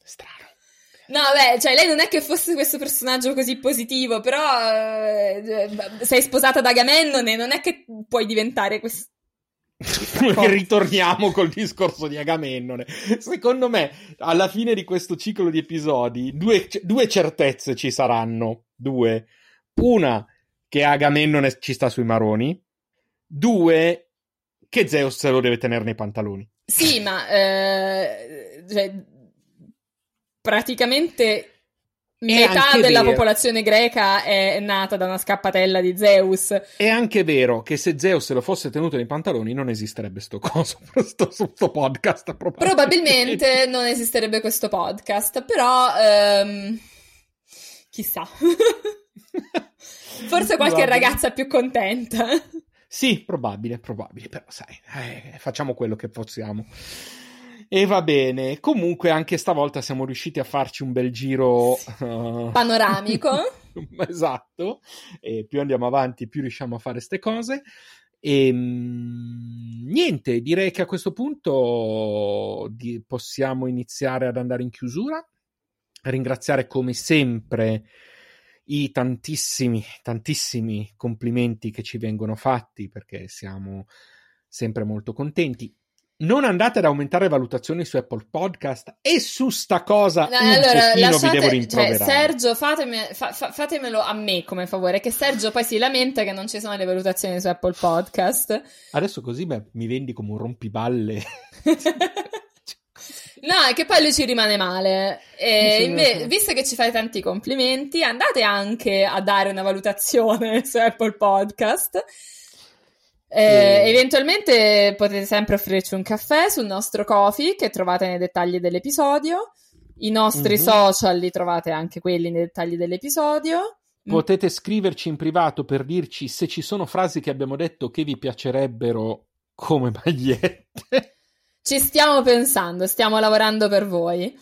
strano. No, beh, cioè lei non è che fosse questo personaggio così positivo, però eh, sei sposata da Agamennone, non è che puoi diventare questo ritorniamo col discorso di Agamennone. Secondo me, alla fine di questo ciclo di episodi, due, due certezze ci saranno. Due. Una, che Agamennone ci sta sui maroni. Due, che Zeus se lo deve tenere nei pantaloni. Sì, ma eh, cioè, praticamente Metà della vero. popolazione greca è nata da una scappatella di Zeus. È anche vero che se Zeus lo fosse tenuto nei pantaloni non esisterebbe sto coso, sto, sto podcast. Probabilmente. probabilmente non esisterebbe questo podcast, però um, chissà. Forse qualche ragazza più contenta. Sì, probabile, probabile, però sai, eh, facciamo quello che possiamo. E va bene. Comunque, anche stavolta siamo riusciti a farci un bel giro uh... panoramico. esatto. E più andiamo avanti, più riusciamo a fare queste cose. E ehm, niente, direi che a questo punto possiamo iniziare ad andare in chiusura. Ringraziare come sempre i tantissimi, tantissimi complimenti che ci vengono fatti perché siamo sempre molto contenti non andate ad aumentare valutazioni su Apple Podcast e su sta cosa no, allora, lasciate, vi devo rimproverare. Cioè, Sergio, fatemi, fa, fa, fatemelo a me come favore, che Sergio poi si lamenta che non ci sono le valutazioni su Apple Podcast. Adesso così beh, mi vendi come un rompiballe. no, è che poi lui ci rimane male. E invece, visto che ci fai tanti complimenti, andate anche a dare una valutazione su Apple Podcast eh, eventualmente potete sempre offrirci un caffè sul nostro coffee che trovate nei dettagli dell'episodio. I nostri mm-hmm. social li trovate anche quelli nei dettagli dell'episodio. Mm. Potete scriverci in privato per dirci se ci sono frasi che abbiamo detto che vi piacerebbero come magliette. Ci stiamo pensando, stiamo lavorando per voi.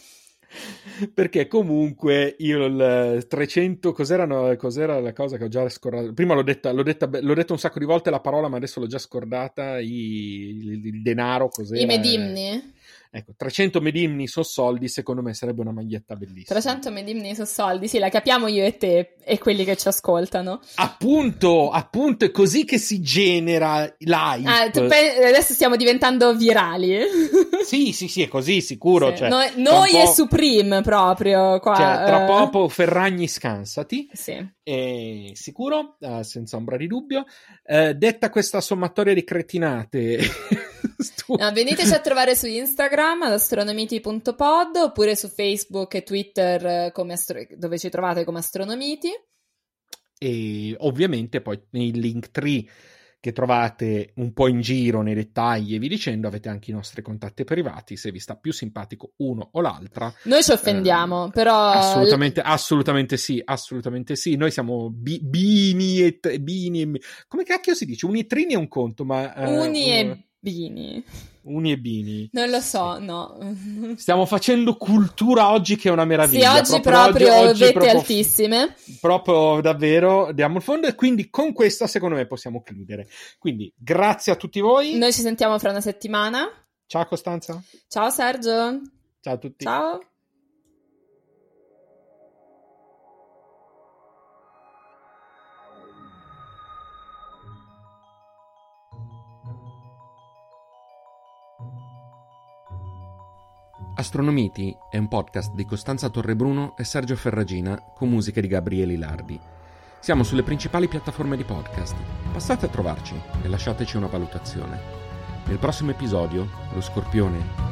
Perché comunque io il 300 cos'era, cos'era la cosa che ho già scordato? Prima l'ho detta, l'ho detta, l'ho detta un sacco di volte la parola ma adesso l'ho già scordata i, il, il denaro cos'era? I medimni Ecco, 300 medimni so soldi, secondo me sarebbe una maglietta bellissima. 300 medimni so soldi, sì, la capiamo io e te e quelli che ci ascoltano. Appunto, appunto, è così che si genera l'hype. Ah, pe- adesso stiamo diventando virali. sì, sì, sì, è così, sicuro. Sì. Cioè, noi, noi e Supreme proprio qua. Cioè, tra uh... poco Ferragni scansati. Sì. E sicuro, uh, senza ombra di dubbio. Uh, detta questa sommatoria di cretinate... no, veniteci a trovare su Instagram ad astronomiti.pod oppure su Facebook e Twitter astro- dove ci trovate come astronomiti. e ovviamente poi nei link 3 che trovate un po' in giro nei dettagli e vi dicendo, avete anche i nostri contatti privati, se vi sta più simpatico uno o l'altra. Noi ci offendiamo, eh, però... Assolutamente, assolutamente sì, assolutamente sì. Noi siamo bi- bini e... Bini e come cacchio si dice? Unitrini è un conto, ma... Eh, Uni e bini. Uni e Bini. Non lo so, sì. no. Stiamo facendo cultura oggi che è una meraviglia. Sì, oggi proprio, proprio oggi, vette proprio, altissime. Proprio davvero diamo il fondo e quindi con questa secondo me possiamo chiudere. Quindi grazie a tutti voi. Noi ci sentiamo fra una settimana. Ciao Costanza. Ciao Sergio. Ciao a tutti. Ciao. Astronomiti è un podcast di Costanza Torrebruno e Sergio Ferragina con musiche di Gabriele Lardi. Siamo sulle principali piattaforme di podcast. Passate a trovarci e lasciateci una valutazione. Nel prossimo episodio, lo scorpione